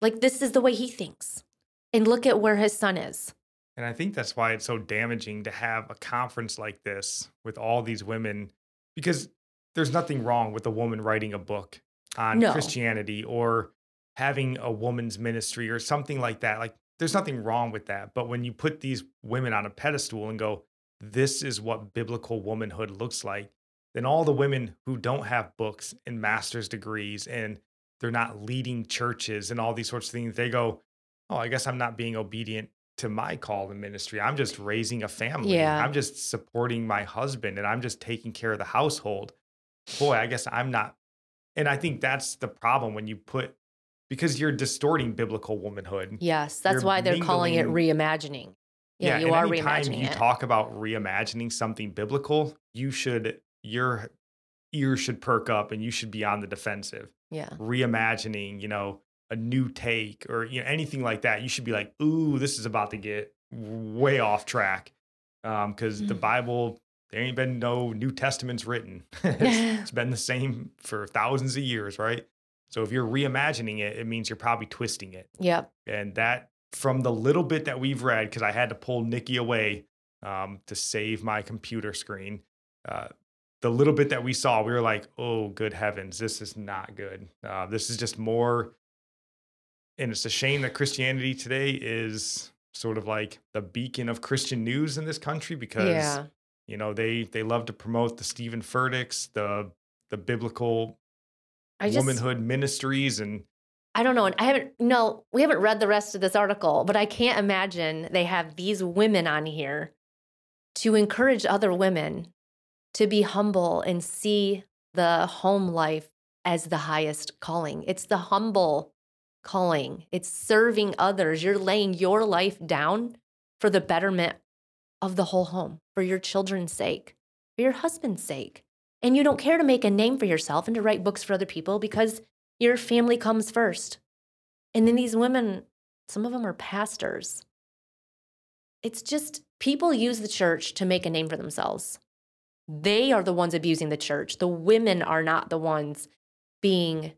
Like, this is the way he thinks. And look at where his son is. And I think that's why it's so damaging to have a conference like this with all these women, because there's nothing wrong with a woman writing a book on No. Christianity or having a woman's ministry or something like that. Like, there's nothing wrong with that. But when you put these women on a pedestal and go, this is what biblical womanhood looks like, then all the women who don't have books and master's degrees and they're not leading churches and all these sorts of things, they go, oh, I guess I'm not being obedient to my call in ministry. I'm just raising a family. Yeah. I'm just supporting my husband and I'm just taking care of the household. Boy, I guess I'm not. And I think that's the problem when you put, because you're distorting biblical womanhood. Yes, that's You're why they're calling it reimagining. Yeah, you and are anytime reimagining you it. talk about reimagining something biblical, you should, your ears should perk up and you should be on the defensive. yeah. reimagining, you know, a new take or you know anything like that, you should be like, "Ooh, this is about to get way off track," because the Mhm. Bible there ain't been no New Testaments written. <laughs> it's, it's been the same for thousands of years, right? So if you're reimagining it, it means you're probably twisting it, Yep. and that from the little bit that we've read, because I had to pull Nikki away um, to save my computer screen. Uh, the little bit that we saw, we were like, "Oh, good heavens, this is not good. Uh, this is just more." And it's a shame that Christianity today is sort of like the beacon of Christian news in this country because Yeah. you know they they love to promote the Steven Furticks, the the biblical I just womanhood ministries, and I don't know. And I haven't no, we haven't read the rest of this article, but I can't imagine they have these women on here to encourage other women to be humble and see the home life as the highest calling. It's the humble calling. It's serving others. You're laying your life down for the betterment of the whole home, for your children's sake, for your husband's sake. And you don't care to make a name for yourself and to write books for other people because your family comes first. And then these women, some of them are pastors. It's just people use the church to make a name for themselves. They are the ones abusing the church. The women are not the ones being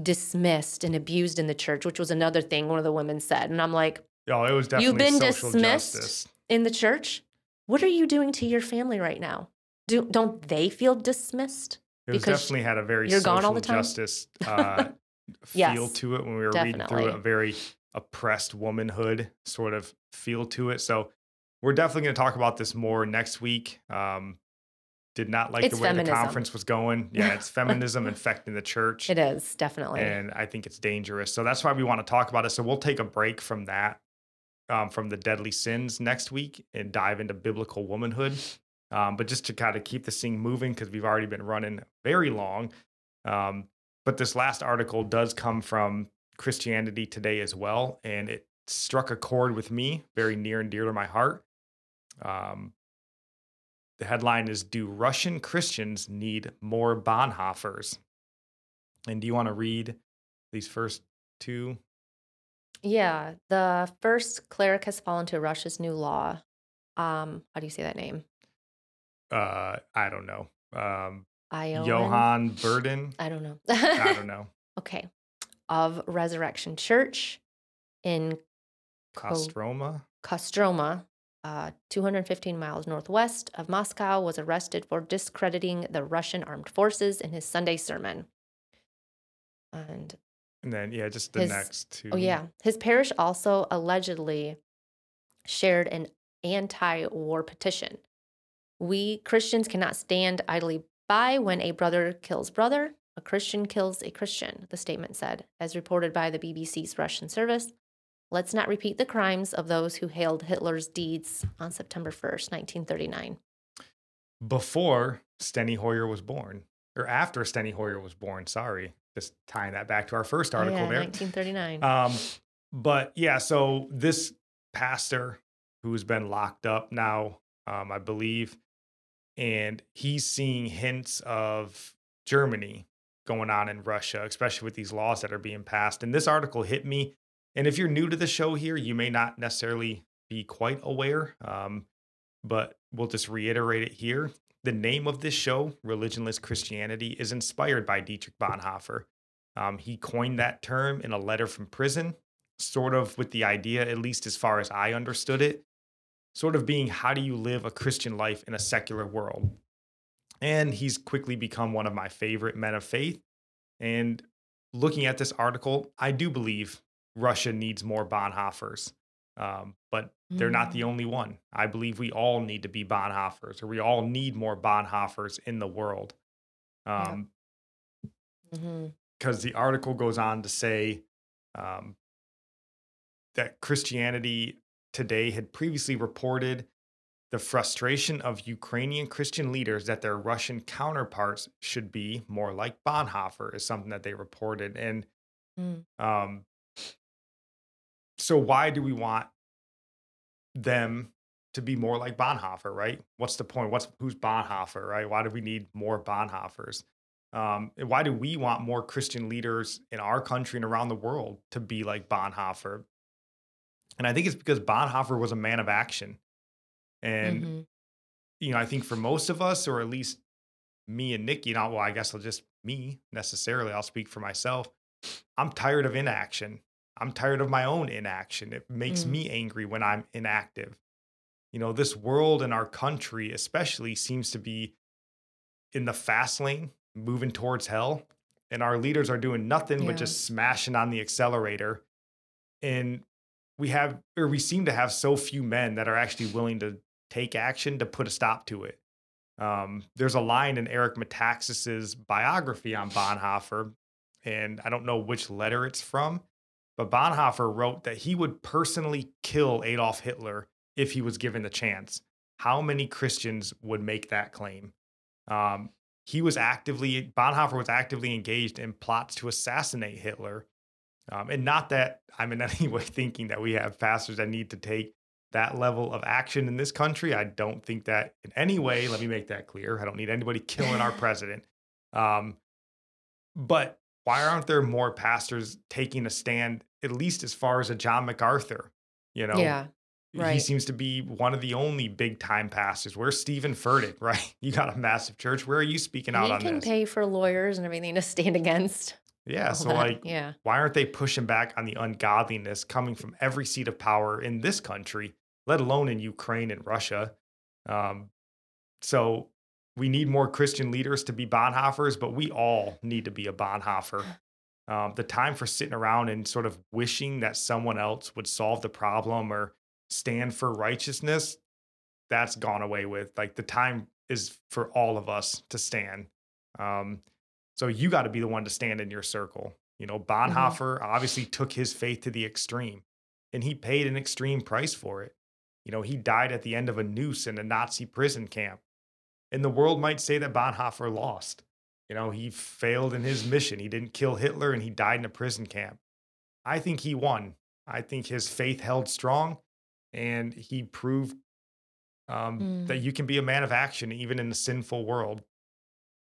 dismissed and abused in the church, which was another thing one of the women said. And I'm like, oh, it was definitely You've been dismissed? justice. in the church, what are you doing to your family right now? Do, don't they feel dismissed? It was definitely had a very you're social gone all the time? justice uh, <laughs> Yes, feel to it when we were reading through it. A very oppressed womanhood sort of feel to it. So we're definitely going to talk about this more next week. Um, did not like It's the way feminism. the conference was going. <laughs> Yeah, it's feminism infecting the church. It is, definitely. and I think it's dangerous. So that's why we want to talk about it. So we'll take a break from that, um, from the deadly sins next week, and dive into biblical womanhood. Um, but just to kind of keep this thing moving, because we've already been running very long. Um, but this last article does come from Christianity Today as well, and it struck a chord with me, very near and dear to my heart. Um, the headline is Do Russian Christians Need More Bonhoeffers? And do you want to read these first two? yeah, the first cleric has fallen to Russia's new law. Um, how do you say that name? Uh, I don't know. Um? Johann Burdin. I don't know. I don't <laughs> know. okay. Of Resurrection Church in Ko- Kostroma. Kostroma, uh, 215 miles northwest of Moscow, was arrested for discrediting the Russian armed forces in his Sunday sermon. And And then yeah, just the His- next two. oh yeah, his parish also allegedly shared an anti-war petition. We Christians cannot stand idly by when a brother kills brother, a Christian kills a Christian, the statement said, as reported by the BBC's Russian service. Let's not repeat the crimes of those who hailed Hitler's deeds on September 1st, 1939. Before Steny Hoyer was born, or after Steny Hoyer was born. Sorry, just tying that back to our first article yeah, there. 1939. Um, but yeah, so this pastor who's been locked up now, um, I believe, and he's seeing hints of Germany going on in Russia, especially with these laws that are being passed. And this article hit me, And if you're new to the show here, you may not necessarily be quite aware, um, but we'll just reiterate it here. The name of this show, Religionless Christianity, is inspired by Dietrich Bonhoeffer. Um, he coined that term in a letter from prison, sort of with the idea, at least as far as I understood it, sort of being how do you live a Christian life in a secular world? And he's quickly become one of my favorite men of faith. And looking at this article, I do believe Russia needs more Bonhoeffers. Um, but they're not the Mm. only one. I believe we all need to be Bonhoeffers, or we all need more Bonhoeffers in the world. Yep. Um, hmm because the article goes on to say um, that Christianity Today had previously reported the frustration of Ukrainian Christian leaders that their Russian counterparts should be more like Bonhoeffer is something that they reported. And Mm. So, why do we want them to be more like Bonhoeffer, right? What's the point? What's who's Bonhoeffer, right? Why do we need more Bonhoeffers? Um, why do we want more Christian leaders in our country and around the world to be like Bonhoeffer? And I think it's because Bonhoeffer was a man of action. And, hmm you know, I think for most of us, or at least me and Nikki, not well, I guess I'll just me necessarily, I'll speak for myself. I'm tired of inaction. I'm tired of my own inaction. It makes Mm. me angry when I'm inactive. You know, this world and our country, especially, seems to be in the fast lane, moving towards hell. And our leaders are doing nothing but just smashing on the accelerator. And we have, or we seem to have so few men that are actually willing to take action to put a stop to it. Um, there's a line in Eric Metaxas's biography on Bonhoeffer, and I don't know which letter it's from, but Bonhoeffer wrote that he would personally kill Adolf Hitler if he was given the chance. How many Christians would make that claim? Um, he was actively, Bonhoeffer was actively engaged in plots to assassinate Hitler. Um, and not that I'm in any <laughs> way thinking that we have pastors that need to take that level of action in this country. I don't think that in any way, let me make that clear. I don't need anybody killing our <laughs> president. Um, but why aren't there more pastors taking a stand, at least as far as a John MacArthur? You know, Yeah. he seems to be one of the only big time pastors. Where's Steven Furtick, <laughs> right? You got a massive church. Where are you speaking out He on this? He can pay for lawyers and everything to stand <laughs> against. yeah. So, that. like, yeah. why aren't they pushing back on the ungodliness coming from every seat of power in this country, let alone in Ukraine and Russia? Um, so we need more Christian leaders to be Bonhoeffers, but we all need to be a Bonhoeffer. Um, the time for sitting around and sort of wishing that someone else would solve the problem or stand for righteousness, that's gone away with. Like the time is for all of us to stand. Um, so you got to be the one to stand in your circle. You know, Bonhoeffer obviously took his faith to the extreme and he paid an extreme price for it. You know, he died at the end of a noose in a Nazi prison camp. And the world might say that Bonhoeffer lost. You know, he failed in his mission. He didn't kill Hitler and he died in a prison camp. I think he won. I think his faith held strong and he proved um, Mm. that you can be a man of action even in a sinful world.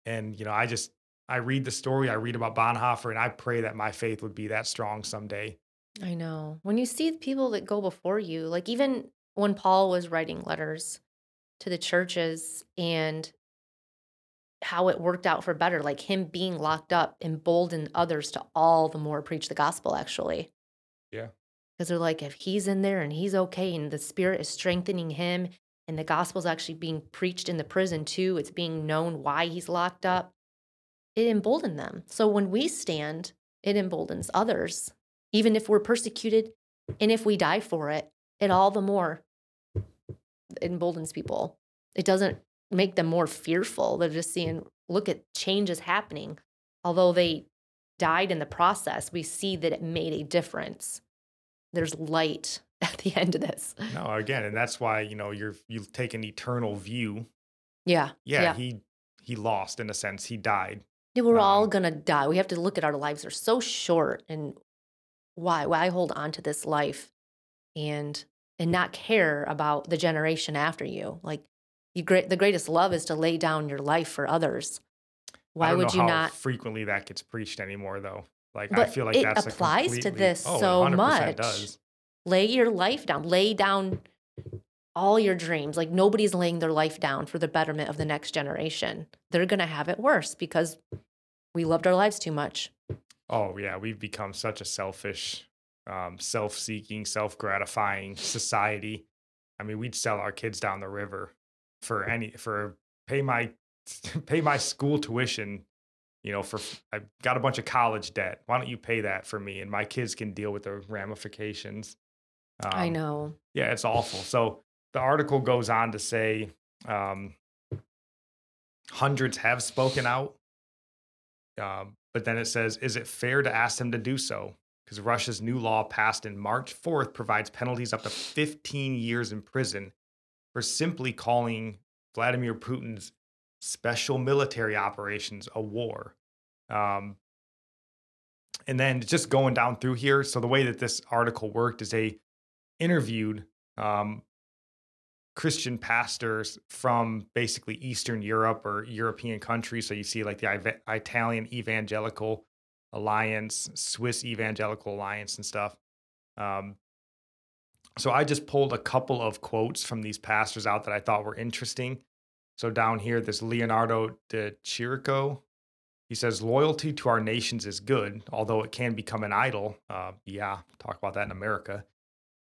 And, you know, I just, I read the story, I read about Bonhoeffer, and I pray that my faith would be that strong someday. I know. When you see people that go before you, like even when Paul was writing letters to the churches and how it worked out for better, like him being locked up emboldened others to all the more preach the gospel, actually. Yeah. Because they're like, if he's in there and he's okay and the spirit is strengthening him and the gospel's actually being preached in the prison too, it's being known why he's locked up, it emboldened them. So when we stand, it emboldens others, even if we're persecuted and if we die for it, it all the more emboldens people. It doesn't make them more fearful. They're just seeing, look at changes happening. Although they died in the process, we see that it made a difference. There's light <laughs> at the end of this. No, again, and that's why, you know, you're, you take an eternal view. Yeah. Yeah, Yeah. he, he lost in a sense. He died. Yeah, we're all Um, gonna die. We have to look at our lives. They're so short, and why? Why hold on to this life, and and not care about the generation after you? Like, you great. The greatest love is to lay down your life for others. Why would know you how not? frequently that gets preached anymore, though. Like I feel like it that's a applies to this oh, so 100% much. Does. Lay your life down. Lay down all your dreams. Like nobody's laying their life down for the betterment of the next generation. They're going to have it worse because we loved our lives too much. Oh yeah, we've become such a selfish, um, self-seeking, self-gratifying <laughs> society. I mean, we'd sell our kids down the river for any for pay my <laughs> pay my school tuition. You know, for I've got a bunch of college debt. Why don't you pay that for me, and my kids can deal with the ramifications. I Um, know. Yeah, it's awful. So the article goes on to say um, hundreds have spoken out. Um, but then it says, is it fair to ask them to do so? Because Russia's new law passed in March 4th provides penalties up to 15 years in prison for simply calling Vladimir Putin's special military operations a war. Um, and then just going down through here. So the way that this article worked is they interviewed um, Christian pastors from basically Eastern Europe or European countries. So you see like the Italian Evangelical Alliance, Swiss Evangelical Alliance, and stuff. Um, so I just pulled a couple of quotes from these pastors out that I thought were interesting. So down here, this Leonardo de Chirico, he says, loyalty to our nations is good, although it can become an idol. Uh, yeah, talk about that in America.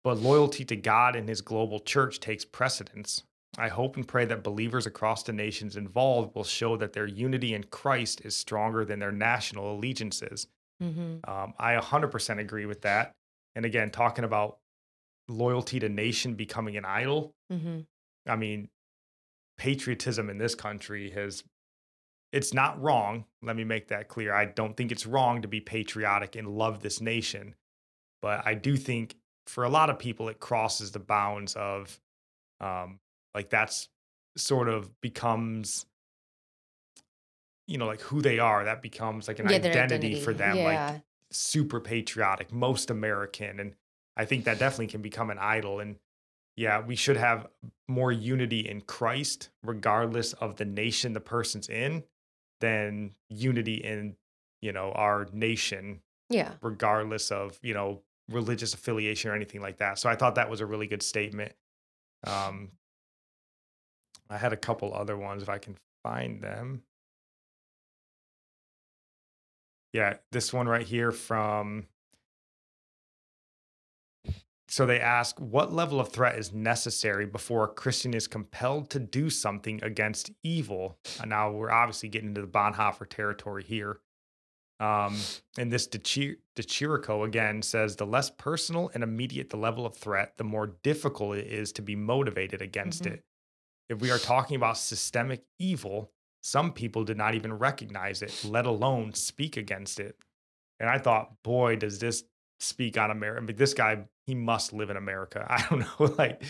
But loyalty to God and his global church takes precedence. I hope and pray that believers across the nations involved will show that their unity in Christ is stronger than their national allegiances. hmm Um, I 100% agree with that. And again, talking about loyalty to nation becoming an idol, hmm I mean, patriotism in this country has, it's not wrong. Let me make that clear. I don't think it's wrong to be patriotic and love this nation. But I do think for a lot of people, it crosses the bounds of, um, like, that's sort of becomes, you know, like who they are. That becomes like an Yeah, their identity, for them. Like, Yeah. super patriotic, most American. And I think that definitely can become an idol. And yeah, we should have more unity in Christ, regardless of the nation the person's in, than unity in, you know, our nation, yeah. regardless of, you know, religious affiliation or anything like that. So I thought that was a really good statement. Um, I had a couple other ones if I can find them. Yeah, this one right here from. So they ask, what level of threat is necessary before a Christian is compelled to do something against evil? And now we're obviously getting into the Bonhoeffer territory here. Um, and this De, Chi- Chirico again says the less personal and immediate the level of threat, the more difficult it is to be motivated against Mhm. it. If we are talking about systemic evil, some people did not even recognize it, let alone speak against it. And I thought, boy, does this speak on America. I mean, this guy, he must live in America. <laughs> I don't know, <laughs> like,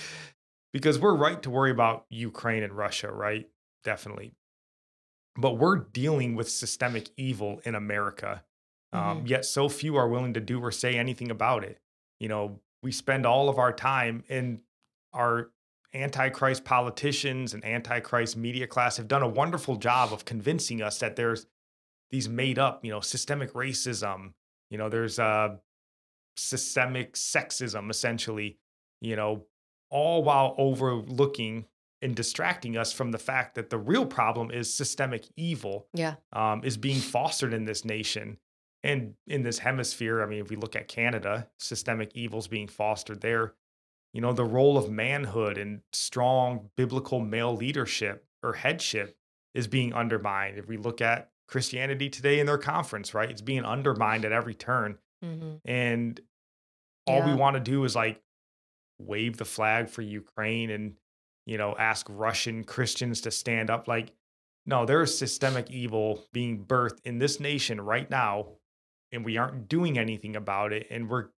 because we're right to worry about Ukraine and Russia, right? Definitely. But we're dealing with systemic evil in America. Um, yet so few are willing to do or say anything about it. You know, we spend all of our time in our antichrist politicians and antichrist media class have done a wonderful job of convincing us that there's these made up, you know, systemic racism, you know, there's uh systemic sexism essentially, you know, all while overlooking and distracting us from the fact that the real problem is systemic evil Yeah. um, is being fostered in this nation and in this hemisphere. I mean, if we look at Canada, systemic evils being fostered there. You know, the role of manhood and strong biblical male leadership or headship is being undermined. If we look at Christianity today in their conference, right, it's being undermined at every turn. hmm And all we want to do is like wave the flag for Ukraine and, you know, ask Russian Christians to stand up. Like, no, there is systemic evil being birthed in this nation right now, and we aren't doing anything about it. And we're,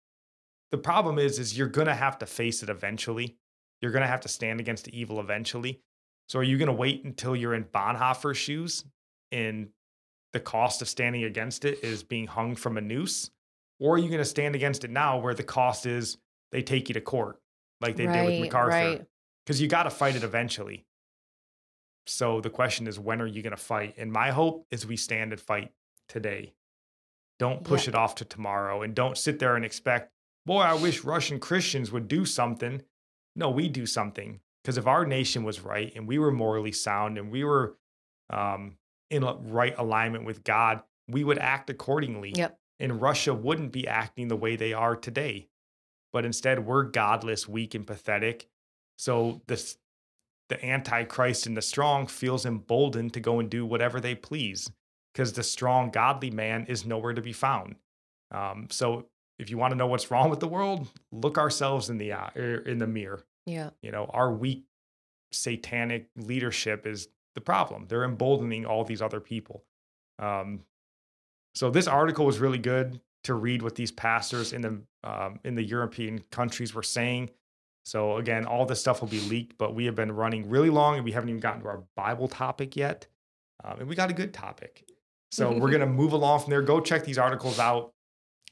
the problem is, is you're going to have to face it eventually. You're going to have to stand against the evil eventually. So are you going to wait until you're in Bonhoeffer's shoes and the cost of standing against it is being hung from a noose? Or are you going to stand against it now where the cost is they take you to court like they did with Right, MacArthur? right. Because you got to fight it eventually. So the question is, when are you going to fight? And my hope is we stand and fight today. Don't push Yep. it off to tomorrow and don't sit there and expect, boy, I wish Russian Christians would do something. No, we do something. Because if our nation was right and we were morally sound and we were um, in right alignment with God, we would act accordingly. Yep. And Russia wouldn't be acting the way they are today. But instead, we're godless, weak, and pathetic. So this, the Antichrist and the strong feels emboldened to go and do whatever they please because the strong, godly man is nowhere to be found. Um, so if you want to know what's wrong with the world, look ourselves in the eye, er, in the mirror. Yeah. You know, our weak satanic leadership is the problem. They're emboldening all these other people. Um, so this article was really good to read what these pastors in the um, in the European countries were saying. So again, all this stuff will be leaked, but we have been running really long and we haven't even gotten to our Bible topic yet. Um, and we got a good topic. So we're <laughs> going to move along from there. Go check these articles out.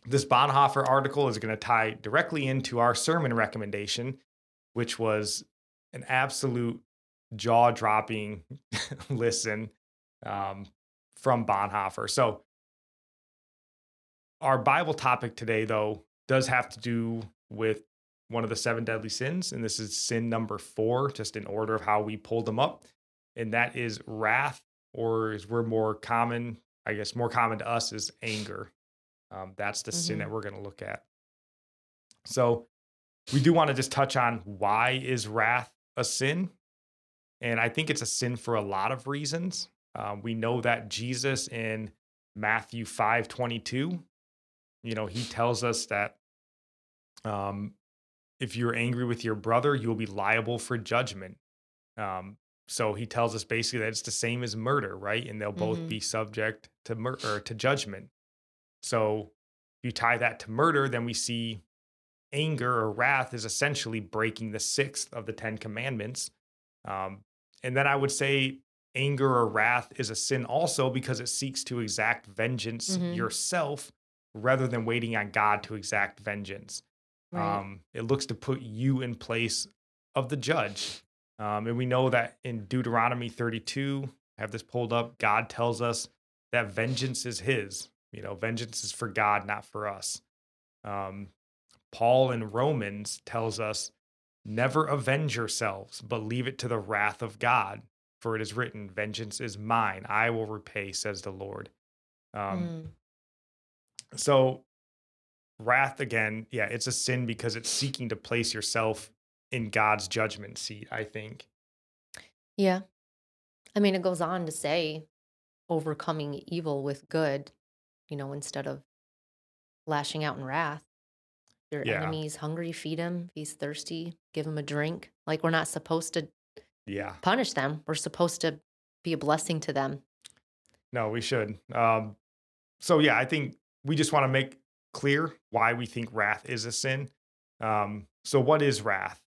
This Bonhoeffer article is going to tie directly into our sermon recommendation, which was an absolute jaw dropping <laughs> listen um, from Bonhoeffer. So, our Bible topic today, though, does have to do with one of the seven deadly sins. And this is sin number four, just in order of how we pulled them up. And that is wrath, or as we're more common, I guess, more common to us is anger. Um, that's the sin Mhm. that we're going to look at. So, we do want to just touch on why is wrath a sin and i think it's a sin for a lot of reasons um, we know that jesus in matthew 5 22 you know he tells us that um, if you're angry with your brother you will be liable for judgment um, so he tells us basically that it's the same as murder right and they'll both Mhm. be subject to mur- or to judgment so if you tie that to murder then we see anger or wrath is essentially breaking the sixth of the Ten Commandments. Um, and then I would say anger or wrath is a sin also because it seeks to exact vengeance Mhm. yourself rather than waiting on God to exact vengeance. Right. Um, it looks to put you in place of the judge. Um, and we know that in Deuteronomy 32, I have this pulled up, God tells us that vengeance is his. You know, vengeance is for God, not for us. Um, Paul in Romans tells us, never avenge yourselves, but leave it to the wrath of God. For it is written, Vengeance is mine, I will repay, says the Lord. Um, Mm. so wrath again yeah it's a sin because it's seeking to place yourself in god's judgment seat i think Yeah. I mean, it goes on to say overcoming evil with good, you know, instead of lashing out in wrath. Your Yeah. enemy's hungry, feed him. If he's thirsty, give him a drink. Like, we're not supposed to yeah punish them, we're supposed to be a blessing to them. no we should um so yeah i think we just want to make clear why we think wrath is a sin um so what is wrath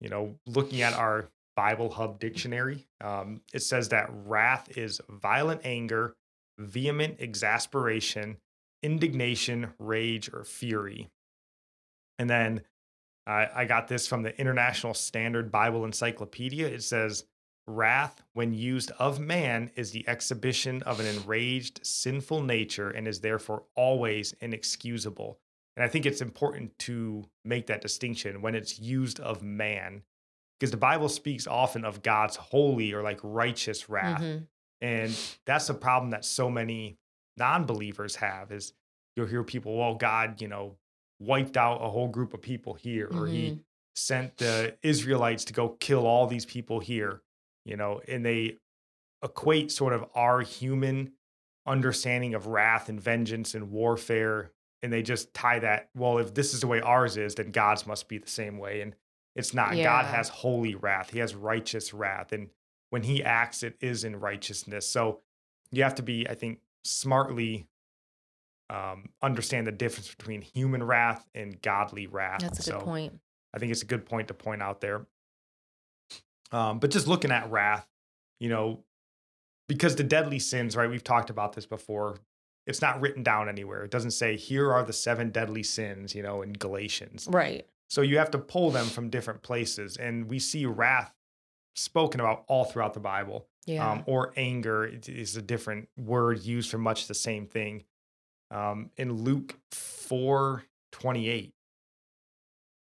you know looking at our bible hub dictionary um, it says that wrath is violent anger vehement exasperation indignation rage or fury and then I I got this from the International Standard Bible Encyclopedia. It says, Wrath, when used of man, is the exhibition of an enraged, sinful nature and is therefore always inexcusable. And I think it's important to make that distinction when it's used of man, because the Bible speaks often of God's holy or like righteous wrath. Mhm. And that's the problem that so many non-believers have is you'll hear people, well, God, you know, wiped out a whole group of people here, or he Mhm. sent the Israelites to go kill all these people here, you know, and they equate sort of our human understanding of wrath and vengeance and warfare. And they just tie that, well, if this is the way ours is, then God's must be the same way. And it's not. God has holy wrath, He has righteous wrath. And when He acts, it is in righteousness. So you have to be, I think, smartly um, understand the difference between human wrath and godly wrath. That's a good point. I think it's a good point to point out there. Um, but just looking at wrath, you know, because the deadly sins, right? We've talked about this before. It's not written down anywhere. It doesn't say, here are the seven deadly sins, you know, in Galatians. Right. So you have to pull them from different places. And we see wrath spoken about all throughout the Bible Yeah. um, or anger is a different word used for much the same thing. Um, in Luke 4 28,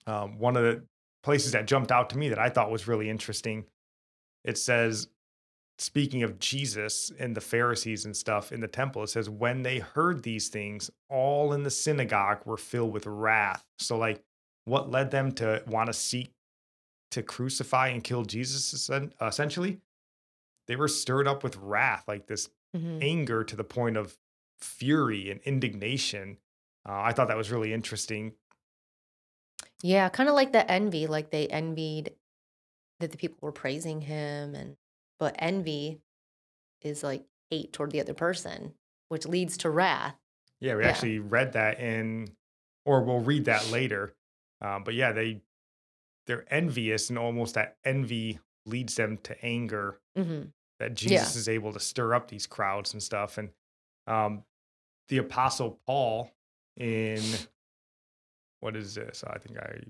um, one of the places that jumped out to me that I thought was really interesting, it says, speaking of Jesus and the Pharisees and stuff in the temple, it says, when they heard these things, all in the synagogue were filled with wrath. So, like, what led them to want to seek to crucify and kill Jesus, essentially? They were stirred up with wrath, like this Mhm. anger to the point of fury and indignation. Uh, I thought that was really interesting. Yeah, kind of like the envy, like they envied that the people were praising him and but envy is like hate toward the other person, which leads to wrath. Yeah, we Yeah. actually read that in, or we'll read that later. Um, but yeah, they they're envious, and almost that envy leads them to anger. hmm That Yeah. Jesus is able to stir up these crowds and stuff. And um, the Apostle Paul in what is this? I think I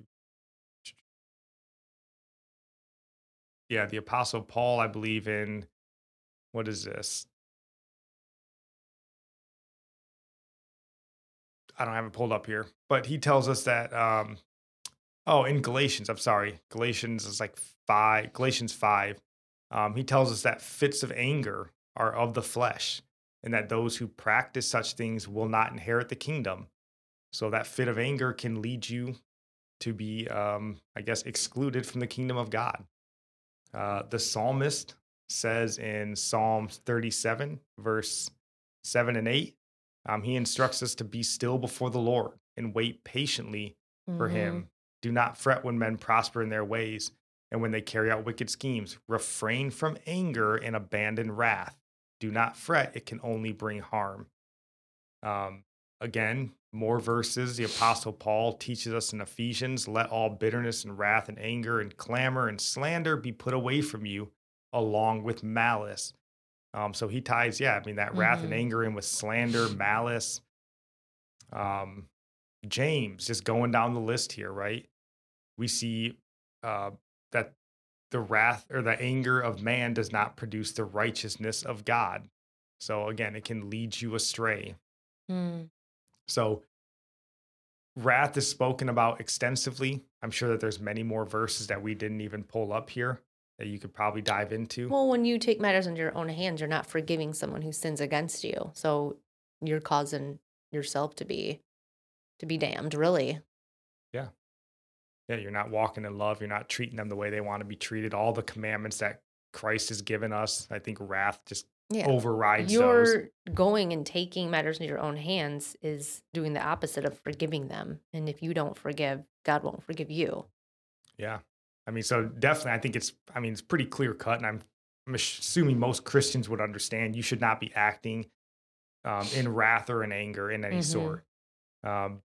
yeah, the Apostle Paul, I believe in what is this? I don't have it pulled up here, but he tells us that um oh in Galatians, I'm sorry, Galatians is like five Galatians five. Um, he tells us that fits of anger are of the flesh, and that those who practice such things will not inherit the kingdom. So that fit of anger can lead you to be, um, I guess, excluded from the kingdom of God. Uh, the psalmist says in Psalm 37, verse 7 and 8, um, he instructs us to be still before the Lord and wait patiently for Mm-hmm. him. Do not fret when men prosper in their ways and when they carry out wicked schemes. Refrain from anger and abandon wrath. Do not fret, it can only bring harm. Um, again, more verses. The Apostle Paul teaches us in Ephesians let all bitterness and wrath and anger and clamor and slander be put away from you, along with malice. Um, so he ties, yeah, I mean, that wrath and Mhm. anger in with slander, malice. Um, James, just going down the list here, right? We see uh, that the wrath or the anger of man does not produce the righteousness of God. So again, it can lead you astray. Mm. So wrath is spoken about extensively. I'm sure that there's many more verses that we didn't even pull up here that you could probably dive into. Well, when you take matters into your own hands, you're not forgiving someone who sins against you. So you're causing yourself to be to be damned, really. yeah, you're not walking in love. You're not treating them the way they want to be treated. All the commandments that Christ has given us, I think wrath just Yeah. overrides those. You're going and taking matters into your own hands is doing the opposite of forgiving them. And if you don't forgive, God won't forgive you. Yeah. I mean, so definitely, I think it's, I mean, it's pretty clear cut. And I'm, I'm assuming most Christians would understand you should not be acting um, in wrath or in anger in any Mhm. sort. Um,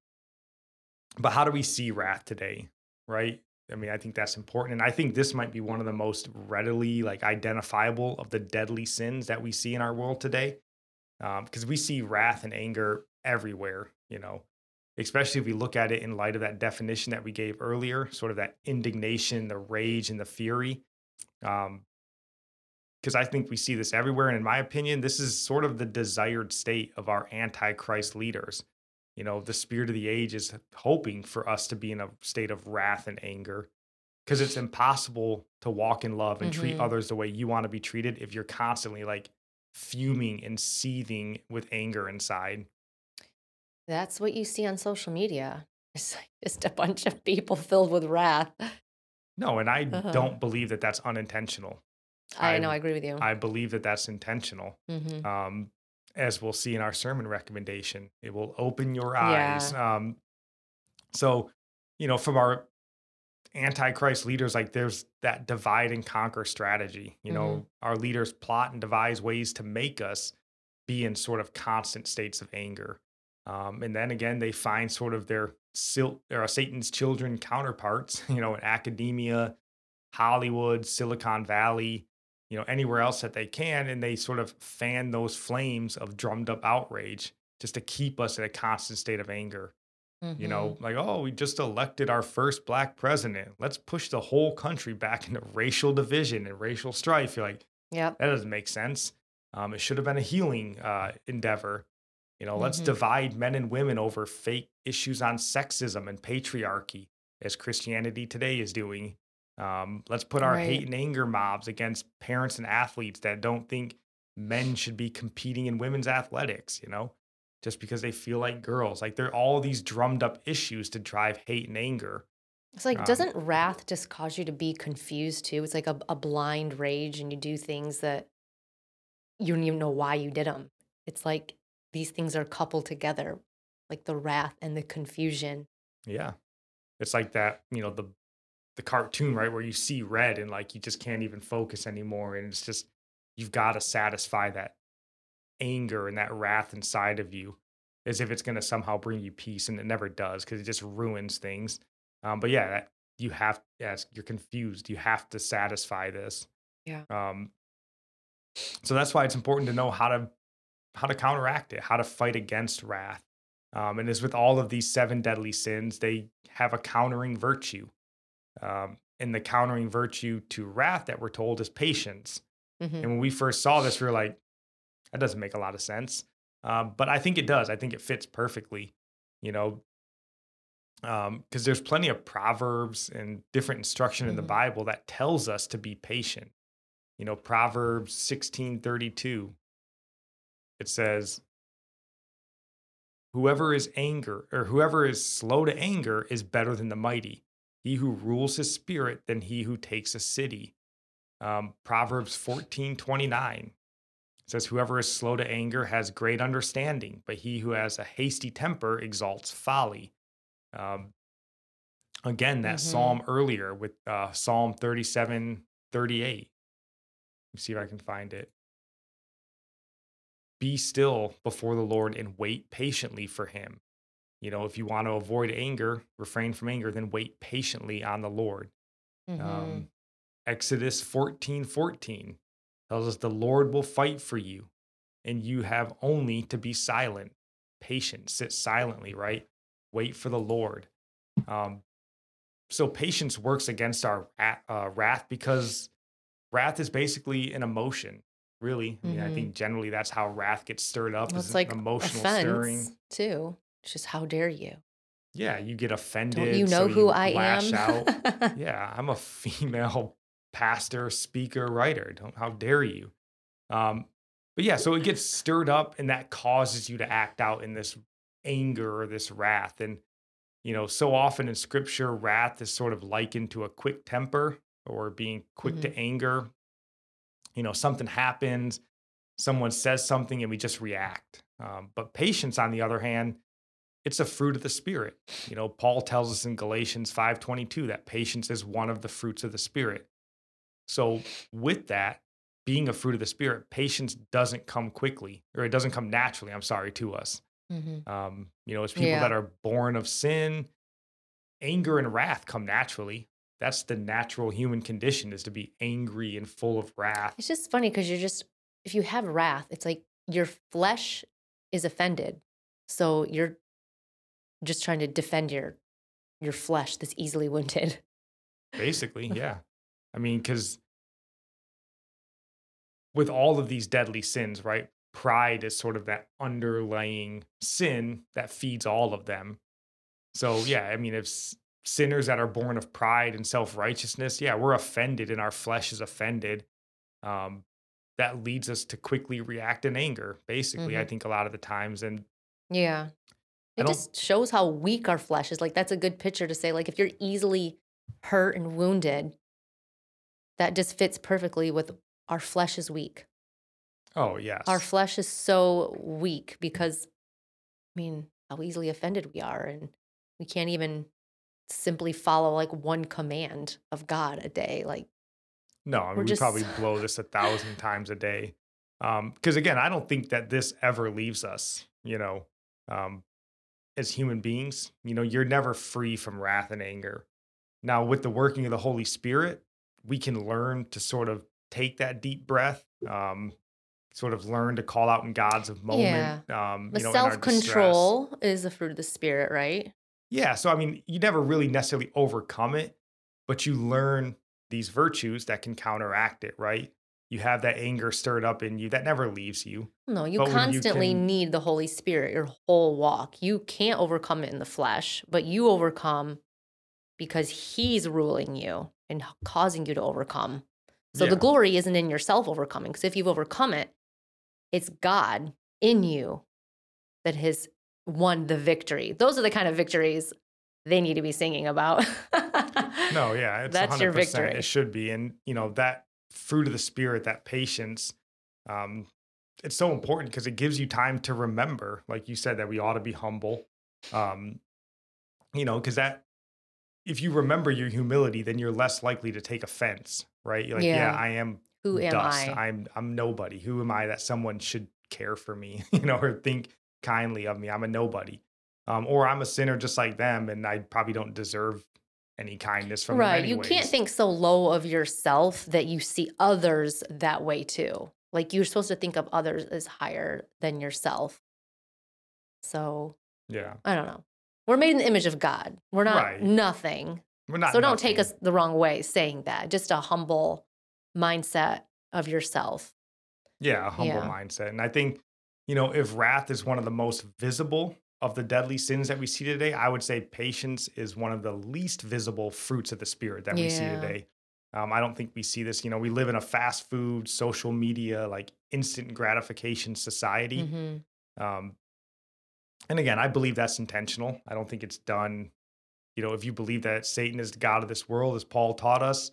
but how do we see wrath today? Right. I mean, I think that's important. And I think this might be one of the most readily like identifiable of the deadly sins that we see in our world today. Because we see wrath and anger everywhere, you know, especially if we look at it in light of that definition that we gave earlier, sort of that indignation, the rage, and the fury. Um, because I think we see this everywhere. And in my opinion, this is sort of the desired state of our antichrist leaders. You know, the spirit of the age is hoping for us to be in a state of wrath and anger because it's impossible to walk in love and treat Mhm. others the way you want to be treated if you're constantly like fuming and seething with anger inside. That's what you see on social media. <laughs> It's like just a bunch of people filled with wrath. No, and I Uh-huh. don't believe that that's unintentional. I, know, I agree with you. I believe that that's intentional. hmm um, as we'll see in our sermon recommendation. It will open your eyes. Um, so, you know, from our antichrist leaders, like there's that divide and conquer strategy. You know, our leaders plot and devise ways to make us be in sort of constant states of anger. Um, and then again, they find sort of their sil- or Satan's children counterparts, <laughs> you know, in academia, Hollywood, Silicon Valley, you know, anywhere else that they can. And they sort of fan those flames of drummed up outrage just to keep us in a constant state of anger. You know, like, oh, we just elected our first black president. Let's push the whole country back into racial division and racial strife. You're like, Yep. that doesn't make sense. Um, it should have been a healing uh, endeavor. You know, let's hmm divide men and women over fake issues on sexism and patriarchy, as Christianity today is doing. Um, let's put our hate and anger mobs against parents and athletes that don't think men should be competing in women's athletics, you know, just because they feel like girls. Like there are all these drummed up issues to drive hate and anger. It's like, Um, doesn't wrath just cause you to be confused too? It's like a, a blind rage, and you do things that you don't even know why you did them. It's like these things are coupled together, like the wrath and the confusion. yeah. It's like that, you know, the the cartoon, right, where you see red and like you just can't even focus anymore. And it's just you've got to satisfy that anger and that wrath inside of you as if it's going to somehow bring you peace and it never does because it just ruins things um, but yeah that, you have yes you're confused you have to satisfy this Yeah. um, so that's why it's important to know how to how to counteract it how to fight against wrath um, and as with all of these seven deadly sins they have a countering virtue um, and the countering virtue to wrath that we're told is patience hmm and when we first saw this, we were like, that doesn't make a lot of sense. Um, but I think it does. I think it fits perfectly, you know, because there's plenty of proverbs and different instruction in the Mhm. Bible that tells us to be patient. You know, Proverbs 16:32. It says, "Whoever is anger or whoever is slow to anger is better than the mighty. He who rules his spirit than he who takes a city." Um, Proverbs 14:29 says, "Whoever is slow to anger has great understanding, but he who has a hasty temper exalts folly." Um, again, that hmm psalm earlier with uh, Psalm 37, 38. Let me see if I can find it. Be still before the Lord and wait patiently for him. You know, if you want to avoid anger, refrain from anger, then wait patiently on the Lord. hmm Um, Exodus 14 14 tells us the Lord will fight for you, and you have only to be silent, patient, sit silently, right? Wait for the Lord. Um, so patience works against our uh, wrath because wrath is basically an emotion, really. I mean, I hmm think generally that's how wrath gets stirred up Well, is it's an like emotional stirring. too. It's just how dare you? Yeah, you get Don't you offended, so know who you I lash out. am? <laughs> yeah, I'm a female <laughs> pastor, speaker, writer. Don't how dare you? Um, but yeah, so it gets stirred up, and that causes you to act out in this anger or this wrath. And you know, so often in Scripture, wrath is sort of likened to a quick temper or being quick hmm to anger. You know, something happens, someone says something, and we just react. Um, but patience, on the other hand, it's a fruit of the spirit. You know, Paul tells us in Galatians 5:22 that patience is one of the fruits of the spirit. So, with that being a fruit of the spirit, patience doesn't come quickly or it doesn't come naturally, I'm sorry, to us. hmm Um, you know, it's people Yeah. that are born of sin, anger and wrath come naturally. That's the natural human condition is to be angry and full of wrath. It's just funny because you're just, if you have wrath, it's like your flesh is offended. So you're just trying to defend your your flesh that's easily <laughs> wounded. Basically, yeah. I mean, because with all of these deadly sins, right? Pride is sort of that underlying sin that feeds all of them. So, yeah, I mean, if sinners that are born of pride and self righteousness, yeah, we're offended and our flesh is offended. Um, that leads us to quickly react in anger, basically, I hmm think a lot of the times. And Yeah. It just shows how weak our flesh is. Like that's a good picture to say, like, if you're easily hurt and wounded, that just fits perfectly with our flesh is weak. oh, yes. Our flesh is so weak because, I mean, how easily offended we are. And we can't even simply follow like one command of God a day. Like, No, I mean, we just, probably blow this a thousand times a day. Um, because again, I don't think that this ever leaves us, you know, um, as human beings. You know, you're never free from wrath and anger. Now, with the working of the Holy Spirit, we can learn to sort of take that deep breath, um, sort of learn to call out in God's of yeah. moment, um, The you know, self control is the fruit of the spirit, right? Yeah. So, I mean, you never really necessarily overcome it, but you learn these virtues that can counteract it, right? You have that anger stirred up in you that never leaves you. No, you But when you constantly can- need the Holy Spirit your whole walk. You can't overcome it in the flesh, but you overcome because He's ruling you and causing you to overcome. So Yeah. the glory isn't in yourself overcoming, because if you've overcome it, it's God in you that has won the victory. Those are the kind of victories they need to be singing about. No, yeah, <laughs> it's That's 100%. your victory. It should be, and you know that fruit of the spirit, that patience, um, it's so important because it gives you time to remember, like you said, that we ought to be humble. Um, you know, because that if you remember your humility, then you're less likely to take offense, right? You're like, yeah, Yeah. I am Who am dust. I? I'm I'm nobody. Who am I that someone should care for me, <laughs> you know, or think kindly of me? I'm a nobody. Um, or I'm a sinner just like them, and I probably don't deserve any kindness from right. You can't think so low of yourself that you see others that way too. Like you're supposed to think of others as higher than yourself. So Yeah. I don't know. We're made in the image of God. We're not Right. nothing. We're not so don't take us the wrong way saying that. Just a humble mindset of yourself. Yeah, a humble Yeah. mindset. And I think, you know, if wrath is one of the most visible of the deadly sins that we see today, I would say patience is one of the least visible fruits of the spirit that we see today. Um, I don't think we see this. You know, we live in a fast food, social media, like instant gratification society. Mhm. Um, and again, I believe that's intentional. I don't think it's done. You know, if you believe that Satan is the God of this world, as Paul taught us,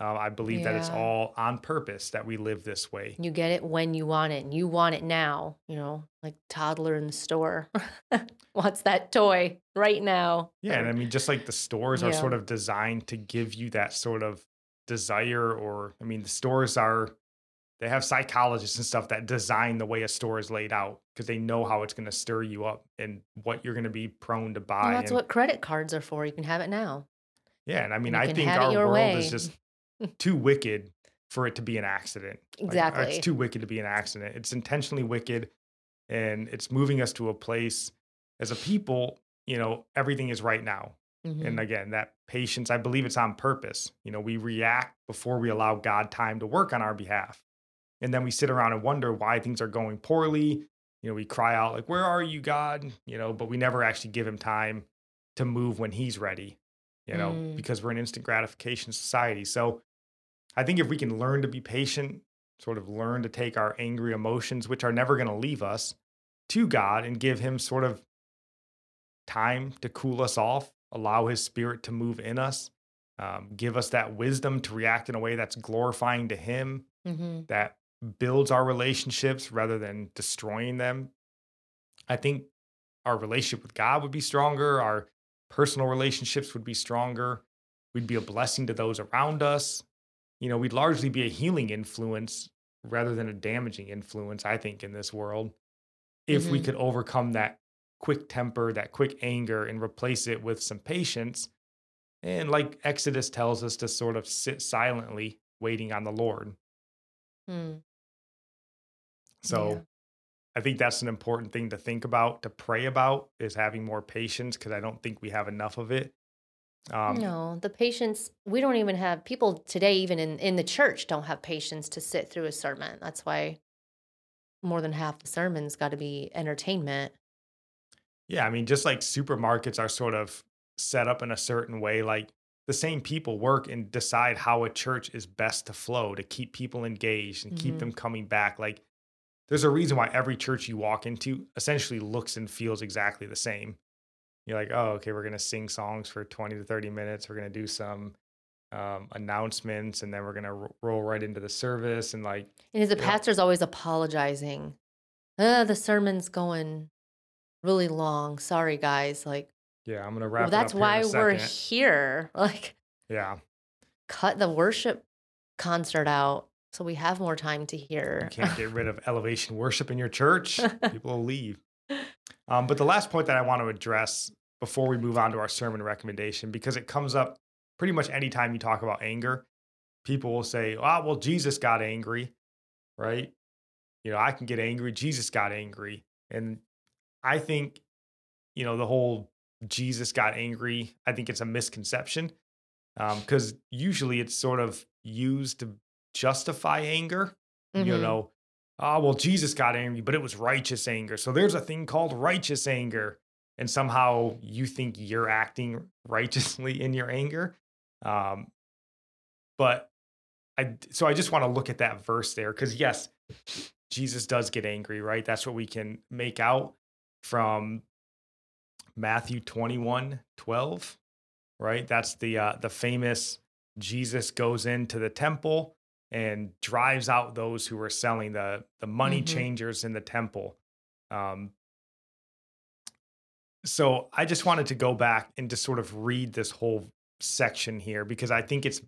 uh, I believe that it's all on purpose that we live this way. You get it when you want it and you want it now, you know, like toddler in the store <laughs> wants that toy right now. Yeah, and I mean, just like the stores are Yeah. sort of designed to give you that sort of desire, or I mean, the stores are they have psychologists and stuff that design the way a store is laid out because they know how it's going to stir you up and what you're going to be prone to buy. Well, that's and, what credit cards are for. You can have it now. yeah, and I mean, you I think our world way. is just too wicked for it to be an accident. Like, uh, Exactly. it's too wicked to be an accident. It's intentionally wicked, and it's moving us to a place as a people. You know, everything is right now. Mhm. And again, that patience, I believe it's on purpose. You know, we react before we allow God time to work on our behalf. And then we sit around and wonder why things are going poorly. You know, we cry out, like, Where are you, God? You know, but we never actually give him time to move when he's ready, you know, Mm. because we're an instant gratification society. So I think if we can learn to be patient, sort of learn to take our angry emotions, which are never going to leave us, to God and give him sort of time to cool us off, allow his spirit to move in us, um, give us that wisdom to react in a way that's glorifying to him, Mhm. that builds our relationships rather than destroying them. I think our relationship with God would be stronger, our personal relationships would be stronger. We'd be a blessing to those around us. You know, we'd largely be a healing influence rather than a damaging influence, I think, in this world. If we Mhm. could overcome that quick temper, that quick anger, and replace it with some patience. And like Exodus tells us to sort of sit silently, waiting on the Lord. Mm. So. I think that's an important thing to think about, to pray about, is having more patience because I don't think we have enough of it. Um, no, the patience, we don't even have people today, even in, in the church, don't have patience to sit through a sermon. That's why more than half the sermons got to be entertainment. Yeah, I mean, just like supermarkets are sort of set up in a certain way, like the same people work and decide how a church is best to flow to keep people engaged and keep Mhm. them coming back. Like, there's a reason why every church you walk into essentially looks and feels exactly the same. You're like, oh, okay, we're going to sing songs for 20 to 30 minutes. We're going to do some um, announcements and then we're going to roll right into the service. And like, And the pastor's always apologizing, uh, the sermon's going really long. Sorry, guys. Like, yeah, I'm going to wrap well, that's why we're here. <laughs> Like, Yeah. cut the worship concert out so we have more time to You hear. can't get rid of <laughs> elevation worship in your church. People will leave. <laughs> Um, but the last point that I want to address before we move on to our sermon recommendation, because it comes up pretty much anytime you talk about anger, people will say, oh, well, Jesus got angry, right? You know, I can get angry. Jesus got angry. And I think, you know, the whole Jesus got angry, I think it's a misconception because usually it's sort of used to justify anger. You Mhm. know, oh, well, Jesus got angry, but it was righteous anger. So there's a thing called righteous anger. And somehow you think you're acting righteously in your anger. Um, but I, so I just want to look at that verse there because, yes, Jesus does get angry, right? That's what we can make out from Matthew 21 12, right? That's the, uh, the famous Jesus goes into the temple and drives out those who were selling the the money Mhm. changers in the temple. Um, so I just wanted to go back and just sort of read this whole section here because I think it's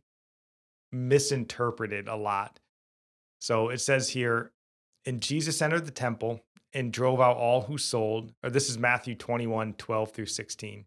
misinterpreted a lot. So it says here, and Jesus entered the temple and drove out all who sold, or this is Matthew 21, 12 through 16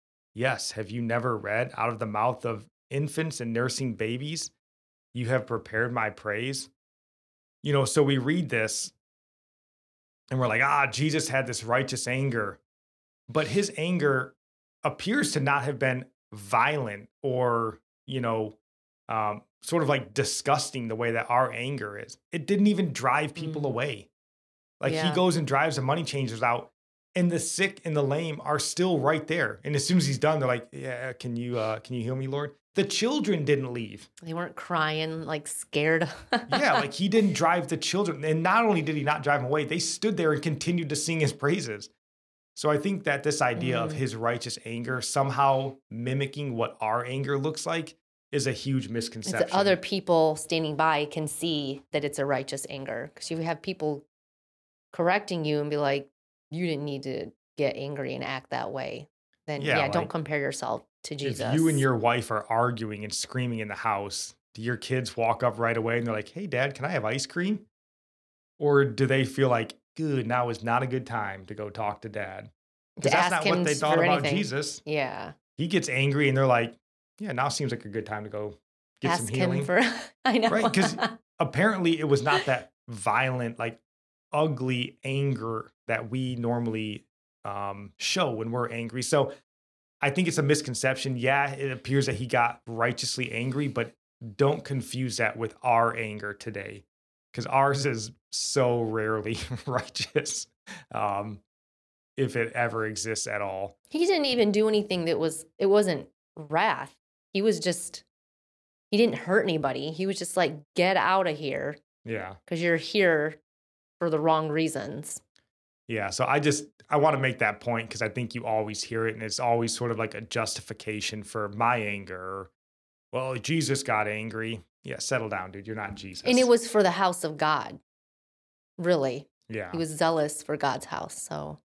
Yes, have you never read out of the mouth of infants and nursing babies, you have prepared my praise? You know, so we read this and we're like, ah, Jesus had this righteous anger, but his anger appears to not have been violent or, you know, um, sort of like disgusting the way that our anger is. It didn't even drive people Mhm. away. Like Yeah. he goes and drives the money changers out and the sick and the lame are still right there. And as soon as he's done, they're like, "Yeah, can you uh, can you heal me, Lord?" The children didn't leave. They weren't crying, like scared. <laughs> Yeah, like he didn't drive the children, and not only did he not drive them away, they stood there and continued to sing his praises. So I think that this idea of Mhm. his righteous anger somehow mimicking what our anger looks like is a huge misconception. that other people standing by can see that it's a righteous anger because you have people correcting you and be like, you didn't need to get angry and act that way. Then Yeah, yeah, don't compare yourself to Jesus. If you and your wife are arguing and screaming in the house, do your kids walk up right away and they're like, "Hey, Dad, can I have ice cream?" Or do they feel like, "Good, now is not a good time to go talk to Dad"? Because that's not what they thought about anything. Jesus. Yeah, He gets angry and they're like, "Yeah, now seems like a good time to go get ask some healing." for. <laughs> I know, Right, 'cause Apparently, it was not that violent, like ugly anger that we normally um, show when we're angry. So I think it's a misconception. Yeah, it appears that he got righteously angry, but don't confuse that with our anger today because ours is so rarely <laughs> righteous, um, if it ever exists at all. he didn't even do anything that was. It wasn't wrath. He was just. He didn't hurt anybody. He was just like, get out of here Yeah. because you're here for the wrong reasons. Yeah. So I just, I want to make that point because I think you always hear it and it's always sort of like a justification for my anger. Well, Jesus got angry. Yeah. Settle down, dude. You're not Jesus. And it was for the house of God. Really. yeah. He was zealous for God's house. So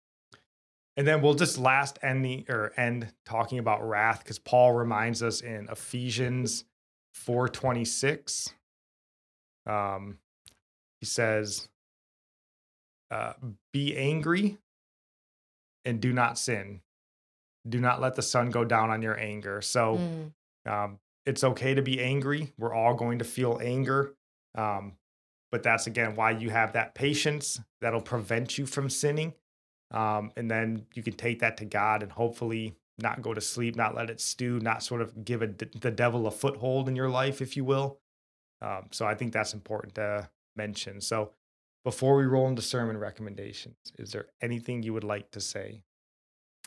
And then we'll just last end the or end talking about wrath because Paul reminds us in Ephesians 426. Um he says, uh, be angry and do not sin. Do not let the sun go down on your anger. So mm, um, it's okay to be angry. We're all going to feel anger. Um, but that's again why you have that patience that'll prevent you from sinning. Um, and then you can take that to God and hopefully not go to sleep, not let it stew, not sort of give a, the devil a foothold in your life, if you will. Um, so I think that's important to mention. So before we roll into sermon recommendations, is there anything you would like to say?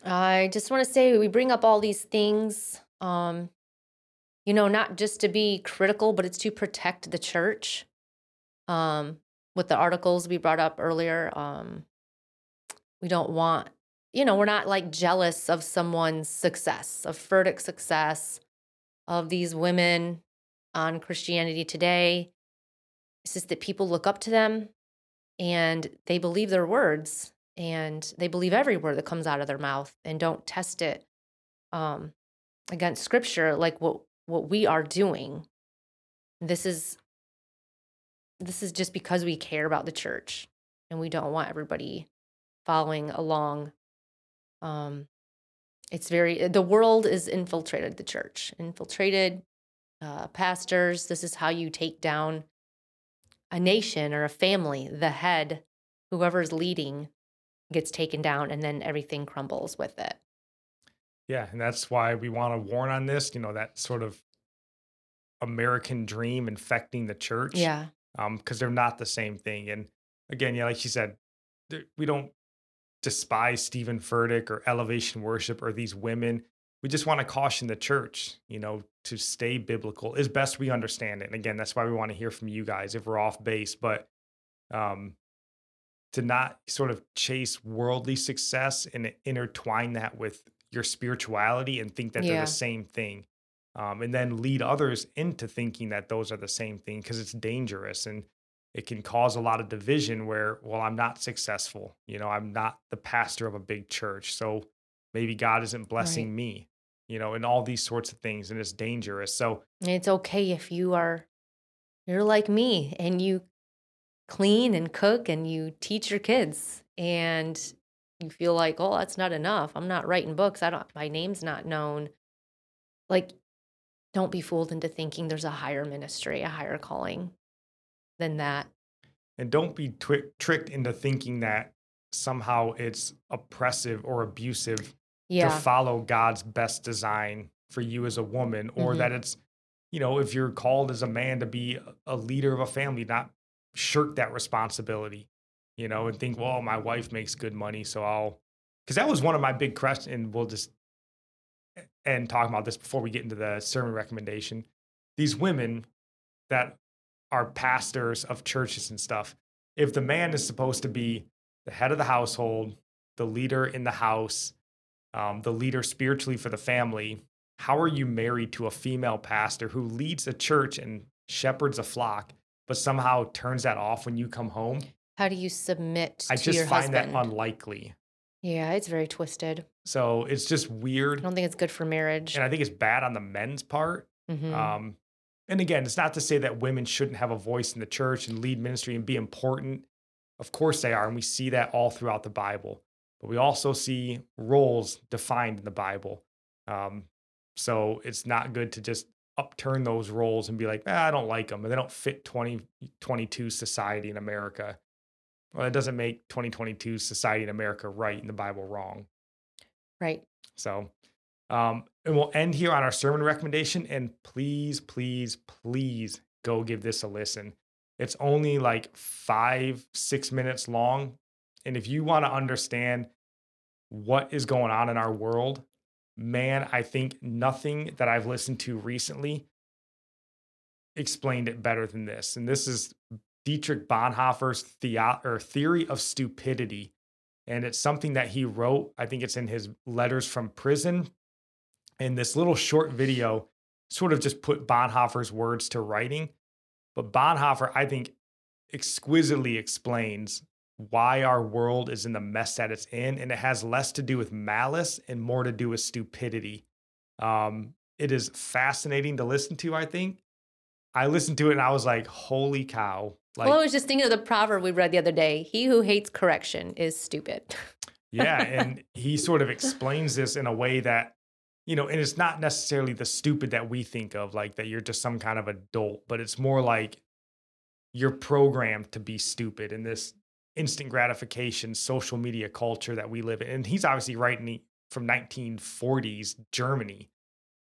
I just want to say we bring up all these things, um, you know, not just to be critical, but it's to protect the church. Um, with the articles we brought up earlier, um, we don't want, you know, we're not like jealous of someone's success, of Furtick's success, of these women on Christianity Today. It's just that people look up to them and they believe their words and they believe every word that comes out of their mouth and don't test it um, against scripture like what what we are doing this is this is just because we care about the church and we don't want everybody following along. Um, it's very, the world is infiltrated the church, infiltrated uh, pastors. This is how you take down a nation or a family, the head, whoever's leading gets taken down and then everything crumbles with it. Yeah, and that's why we want to warn on this, you know, that sort of American dream infecting the church. Yeah. Um, because they're not the same thing. And again, yeah, like she said, we don't despise Steven Furtick or elevation worship or these women. We just want to caution the church, you know, to stay biblical as best we understand it. And again, that's why we want to hear from you guys if we're off base. But um, to not sort of chase worldly success and intertwine that with your spirituality and think that yeah. they're the same thing. Um, and then lead others into thinking that those are the same thing because it's dangerous and it can cause a lot of division where, well, I'm not successful. You know, I'm not the pastor of a big church. So maybe God isn't blessing right. me, you know, and all these sorts of things. And it's dangerous. So it's okay if you are, you're like me and you clean and cook and you teach your kids and you feel like, oh, that's not enough. I'm not writing books. I don't, my name's not known. Like, don't be fooled into thinking there's a higher ministry, a higher calling than that. And don't be twi- tricked into thinking that somehow it's oppressive or abusive yeah. to follow God's best design for you as a woman, or mm-hmm. that it's, you know, if you're called as a man to be a leader of a family, not shirk that responsibility, you know, and think, well, my wife makes good money, so I'll. Because that was one of my big questions, and we'll just and talking about this before we get into the sermon recommendation. These women that are pastors of churches and stuff, if the man is supposed to be the head of the household, the leader in the house, um, the leader spiritually for the family, how are you married to a female pastor who leads a church and shepherds a flock but somehow turns that off when you come home. How do you submit I just find husband? that unlikely. Yeah, it's very twisted. So it's just weird. I don't think it's good for marriage. And I think it's bad on the men's part. Mm-hmm. Um, and again, it's not to say that women shouldn't have a voice in the church and lead ministry and be important. Of course they are. And we see that all throughout the Bible. But we also see roles defined in the Bible. Um, so it's not good to just upturn those roles and be like, ah, I don't like them and they don't fit 2022 society in America. Well, that doesn't make 2022 society in America right and the Bible wrong. Right. So, um, and we'll end here on our sermon recommendation. And please, please, please go give this a listen. It's only like five, six minutes long. And if you want to understand what is going on in our world, man, I think nothing that I've listened to recently explained it better than this. And this is Dietrich Bonhoeffer's the- or theory of stupidity. And it's something that he wrote. I think it's in his letters from prison. And this little short video sort of just put Bonhoeffer's words to writing. But Bonhoeffer, I think, exquisitely explains why our world is in the mess that it's in, and it has less to do with malice and more to do with stupidity. Um, it is fascinating to listen to. I think I listened to it and I was like, "Holy cow!" Like, well, I was just thinking of the proverb we read the other day: "He who hates correction is stupid." yeah, <laughs> and he sort of explains this in a way that you know, and it's not necessarily the stupid that we think of, like that you're just some kind of adult, but it's more like you're programmed to be stupid in this instant gratification social media culture that we live in. And he's obviously writing from 1940s Germany,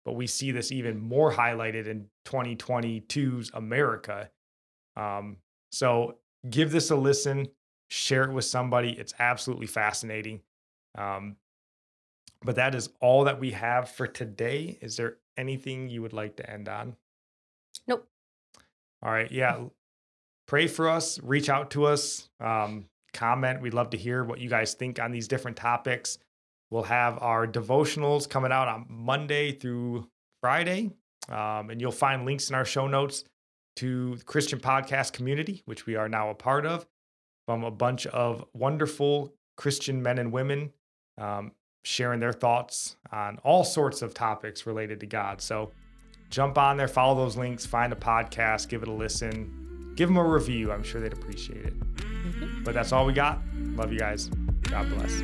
but we see this even more highlighted in 2022's America. Um, so give this a listen, share it with somebody. It's absolutely fascinating. Um, but that is all that we have for today. Is there anything you would like to end on? Nope. All right. Yeah pray for us, reach out to us, um, comment. We'd love to hear what you guys think on these different topics. We'll have our devotionals coming out on Monday through Friday. Um, and you'll find links in our show notes to the Christian podcast community, which we are now a part of, from a bunch of wonderful Christian men and women um, sharing their thoughts on all sorts of topics related to God. So jump on there, follow those links, find a podcast, give it a listen give them a review. I'm sure they'd appreciate it. Mhm. But that's all we got. Love you guys. God bless.